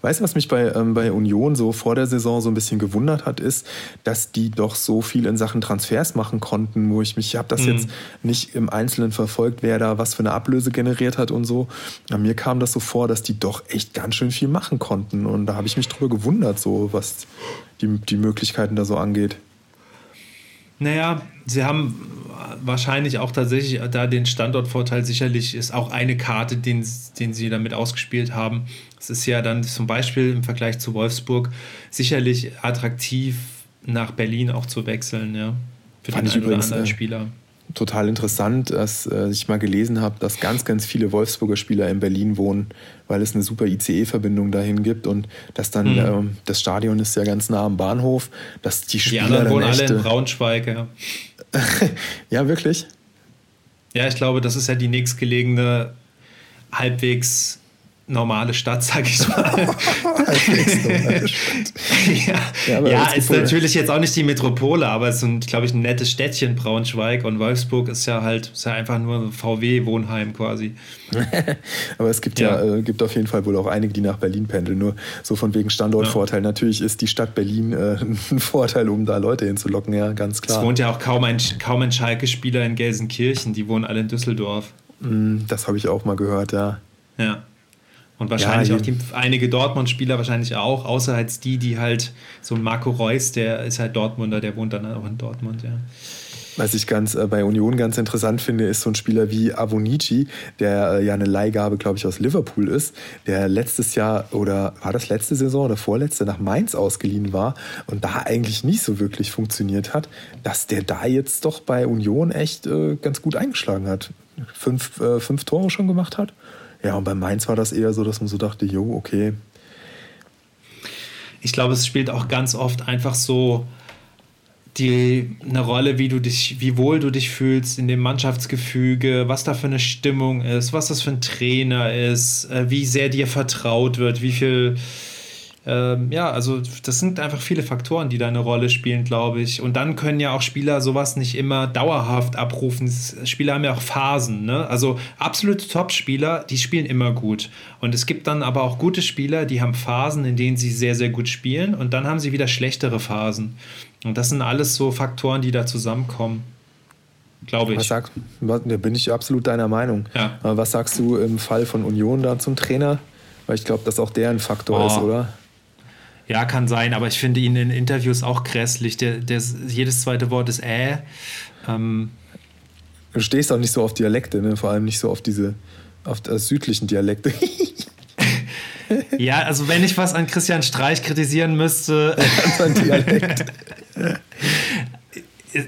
Weißt du, was mich bei, ähm, bei Union so vor der Saison so ein bisschen gewundert hat, ist, dass die doch so viel in Sachen Transfers machen konnten, wo ich mich, ich habe das mhm. jetzt nicht im Einzelnen verfolgt, wer da was für eine Ablöse generiert hat und so. Aber mir kam das so vor, dass die doch echt ganz schön viel machen konnten. Und da habe ich mich drüber gewundert, so was die, die Möglichkeiten da so angeht. Naja, sie haben wahrscheinlich auch tatsächlich da den Standortvorteil. Sicherlich ist auch eine Karte, den, den sie damit ausgespielt haben. Es ist ja dann zum Beispiel im Vergleich zu Wolfsburg sicherlich attraktiv, nach Berlin auch zu wechseln, ja. Für Fand den einen oder anderen äh, Spieler total interessant, dass äh, ich mal gelesen habe, dass ganz, ganz viele Wolfsburger Spieler in Berlin wohnen, weil es eine super ICE-Verbindung dahin gibt und dass dann mhm. ähm, das Stadion ist ja ganz nah am Bahnhof, dass die Spieler die anderen wohnen alle in Braunschweig, ja. ja, wirklich? Ja, ich glaube, das ist ja die nächstgelegene halbwegs normale Stadt, sag ich mal. ja, ja, ja ist natürlich jetzt auch nicht die Metropole, aber es ist, glaube ich, ein nettes Städtchen, Braunschweig. Und Wolfsburg ist ja halt ist ja einfach nur ein VW-Wohnheim quasi. aber es gibt ja, ja äh, gibt auf jeden Fall wohl auch einige, die nach Berlin pendeln. Nur so von wegen Standortvorteil. Natürlich ist die Stadt Berlin äh, ein Vorteil, um da Leute hinzulocken, ja, ganz klar. Es wohnt ja auch kaum ein, kaum ein Schalke-Spieler in Gelsenkirchen, die wohnen alle in Düsseldorf. Mm, das habe ich auch mal gehört, ja. Ja. Und wahrscheinlich ja, auch die, einige Dortmund-Spieler wahrscheinlich auch, außer als die, die halt so Marco Reus, der ist halt Dortmunder, der wohnt dann auch in Dortmund, ja. Was ich ganz äh, bei Union ganz interessant finde, ist so ein Spieler wie Avonici, der äh, ja eine Leihgabe, glaube ich, aus Liverpool ist, der letztes Jahr oder war das letzte Saison oder vorletzte nach Mainz ausgeliehen war und da eigentlich nicht so wirklich funktioniert hat, dass der da jetzt doch bei Union echt äh, ganz gut eingeschlagen hat. Fünf, äh, fünf Tore schon gemacht hat. Ja, und bei Mainz war das eher so, dass man so dachte, jo, okay. Ich glaube, es spielt auch ganz oft einfach so die, eine Rolle, wie du dich, wie wohl du dich fühlst in dem Mannschaftsgefüge, was da für eine Stimmung ist, was das für ein Trainer ist, äh, wie sehr dir vertraut wird, wie viel ähm, ja, also das sind einfach viele Faktoren, die da eine Rolle spielen, glaube ich. Und dann können ja auch Spieler sowas nicht immer dauerhaft abrufen. Spieler haben ja auch Phasen. Ne? Also absolute Top-Spieler, die spielen immer gut. Und es gibt dann aber auch gute Spieler, die haben Phasen, in denen sie sehr, sehr gut spielen. Und dann haben sie wieder schlechtere Phasen. Und das sind alles so Faktoren, die da zusammenkommen. Glaube ich. Was sagst, da bin ich absolut deiner Meinung. Ja. Was sagst du im Fall von Union da zum Trainer? Weil ich glaube, dass auch der ein Faktor oh. ist, oder? Ja, kann sein, aber ich finde ihn in Interviews auch grässlich. Der, der, jedes zweite Wort ist äh. Ähm. Du stehst auch nicht so auf Dialekte, ne? vor allem nicht so auf diese auf südlichen Dialekte. ja, also wenn ich was an Christian Streich kritisieren müsste. Dialekt.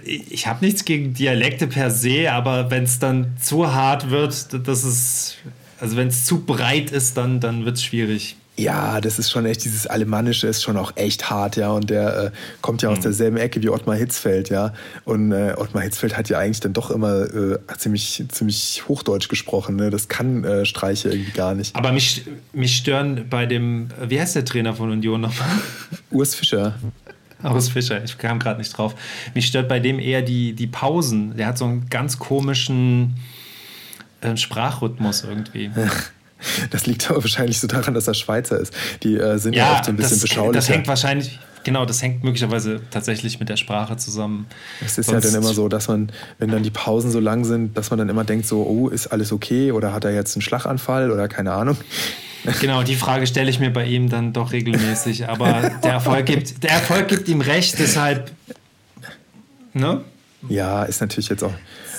ich habe nichts gegen Dialekte per se, aber wenn es dann zu hart wird, das ist. Also wenn es zu breit ist, dann, dann wird es schwierig. Ja, das ist schon echt, dieses Alemannische ist schon auch echt hart, ja. Und der äh, kommt ja aus mhm. derselben Ecke wie Ottmar Hitzfeld, ja. Und äh, Ottmar Hitzfeld hat ja eigentlich dann doch immer äh, ziemlich, ziemlich Hochdeutsch gesprochen, ne? Das kann äh, Streiche irgendwie gar nicht. Aber mich, mich stören bei dem, wie heißt der Trainer von Union nochmal? Urs Fischer. Urs Fischer, ich kam gerade nicht drauf. Mich stört bei dem eher die, die Pausen. Der hat so einen ganz komischen äh, Sprachrhythmus irgendwie. Das liegt aber wahrscheinlich so daran, dass er Schweizer ist. Die äh, sind ja, ja, oft so ein bisschen das, beschaulicher. Das hängt wahrscheinlich, genau, das hängt möglicherweise tatsächlich mit der Sprache zusammen. Es ist Sonst ja dann immer so, dass man, wenn dann die Pausen so lang sind, dass man dann immer denkt, so, oh, ist alles okay oder hat er jetzt einen Schlaganfall oder keine Ahnung. Genau, die Frage stelle ich mir bei ihm dann doch regelmäßig. Aber der Erfolg gibt, der Erfolg gibt ihm recht, deshalb. Ne? Ja, ist natürlich jetzt auch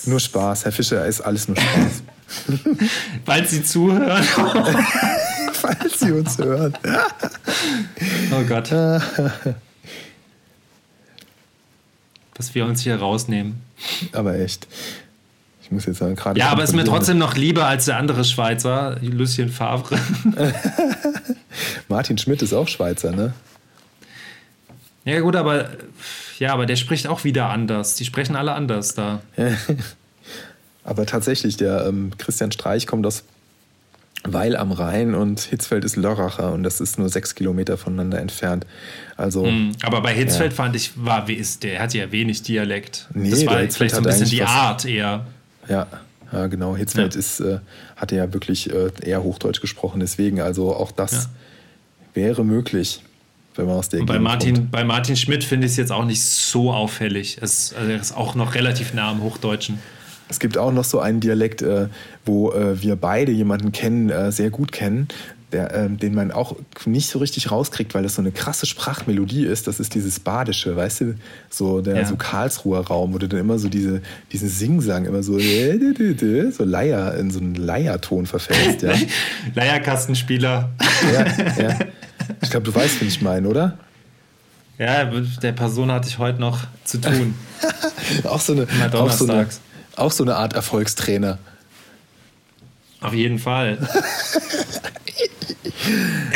nur Spaß. Herr Fischer, ist alles nur Spaß. Falls Sie zuhören. Falls Sie uns hören. oh Gott. Was wir uns hier rausnehmen. Aber echt. Ich muss jetzt sagen, gerade. Ja, aber es ist mir trotzdem noch lieber als der andere Schweizer, Lucien Favre. Martin Schmidt ist auch Schweizer, ne? Ja, gut, aber ja, aber der spricht auch wieder anders. Die sprechen alle anders da. Aber tatsächlich, der ähm, Christian Streich kommt aus Weil am Rhein und Hitzfeld ist Lörracher und das ist nur sechs Kilometer voneinander entfernt. Also, mm, aber bei Hitzfeld ja. fand ich, war, wie ist, der hat ja wenig Dialekt. Nee, das war vielleicht so ein bisschen die Art eher. Ja, ja genau. Hitzfeld ja. ist, äh, hatte ja wirklich äh, eher Hochdeutsch gesprochen, deswegen, also auch das ja. wäre möglich wenn man aus der bei Martin, bei Martin Schmidt finde ich es jetzt auch nicht so auffällig. Es, also er ist auch noch relativ nah am Hochdeutschen. Es gibt auch noch so einen Dialekt, äh, wo äh, wir beide jemanden kennen, äh, sehr gut kennen, der, ähm, den man auch nicht so richtig rauskriegt, weil das so eine krasse Sprachmelodie ist. Das ist dieses Badische, weißt du? So der ja. so Karlsruher Raum, wo du dann immer so diese, diesen Singsang immer so, so Leier, in so einen Leierton verfällst. Ja? Leierkastenspieler. Ja, ja. Ich glaube, du weißt, wen ich meine, oder? Ja, der Person hatte ich heute noch zu tun. auch, so eine, auch, so eine, auch so eine Art Erfolgstrainer. Auf jeden Fall.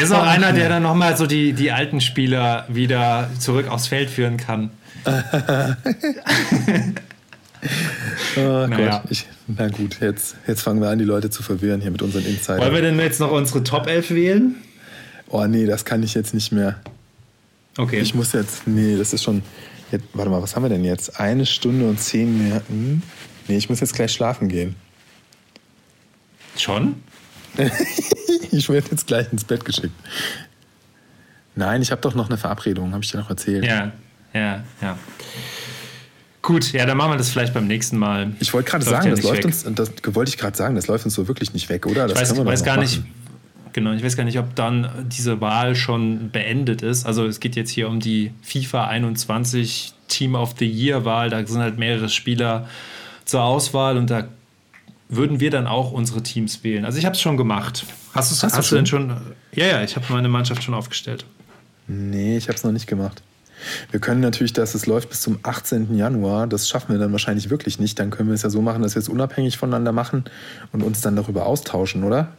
ist auch einer, der dann nochmal so die, die alten Spieler wieder zurück aufs Feld führen kann. oh naja. Gott, ich, na gut, jetzt, jetzt fangen wir an, die Leute zu verwirren hier mit unseren Insidern. Wollen wir denn jetzt noch unsere Top 11 wählen? Oh nee, das kann ich jetzt nicht mehr. Okay. Ich muss jetzt, nee, das ist schon, jetzt, warte mal, was haben wir denn jetzt? Eine Stunde und zehn Minuten? Nee, ich muss jetzt gleich schlafen gehen. Schon? ich werde jetzt gleich ins Bett geschickt. Nein, ich habe doch noch eine Verabredung, habe ich dir noch erzählt. Ja, ja, ja. Gut, ja, dann machen wir das vielleicht beim nächsten Mal. Ich wollte gerade sagen, ja das läuft weg. uns, das wollte ich gerade sagen, das läuft uns so wirklich nicht weg, oder? Das ich weiß, weiß gar machen. nicht, Genau, ich weiß gar nicht, ob dann diese Wahl schon beendet ist. Also es geht jetzt hier um die FIFA 21 Team of the Year Wahl. Da sind halt mehrere Spieler zur Auswahl und da würden wir dann auch unsere Teams wählen. Also ich habe es schon gemacht. Hast, hast, hast du denn schon? Ja, ja, ich habe meine Mannschaft schon aufgestellt. Nee, ich habe es noch nicht gemacht. Wir können natürlich, dass es läuft bis zum 18. Januar. Das schaffen wir dann wahrscheinlich wirklich nicht. Dann können wir es ja so machen, dass wir es unabhängig voneinander machen und uns dann darüber austauschen, oder?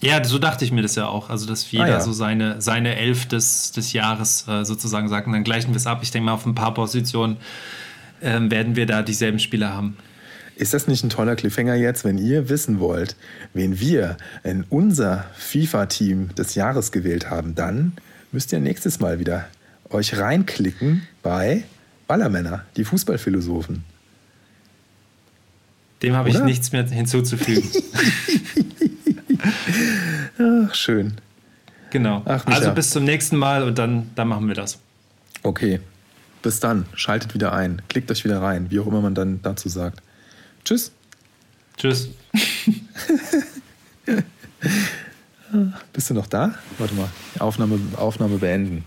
Ja, so dachte ich mir das ja auch. Also, dass jeder ah, ja. so seine, seine Elf des, des Jahres äh, sozusagen sagt. Und dann gleichen wir es ab. Ich denke mal, auf ein paar Positionen ähm, werden wir da dieselben Spieler haben. Ist das nicht ein toller Cliffhanger jetzt, wenn ihr wissen wollt, wen wir in unser FIFA-Team des Jahres gewählt haben? Dann müsst ihr nächstes Mal wieder euch reinklicken bei Ballermänner, die Fußballphilosophen. Dem habe ich nichts mehr hinzuzufügen. Ach, schön. Genau. Ach, also bis zum nächsten Mal und dann, dann machen wir das. Okay. Bis dann. Schaltet wieder ein. Klickt euch wieder rein, wie auch immer man dann dazu sagt. Tschüss. Tschüss. Bist du noch da? Warte mal. Aufnahme, Aufnahme beenden.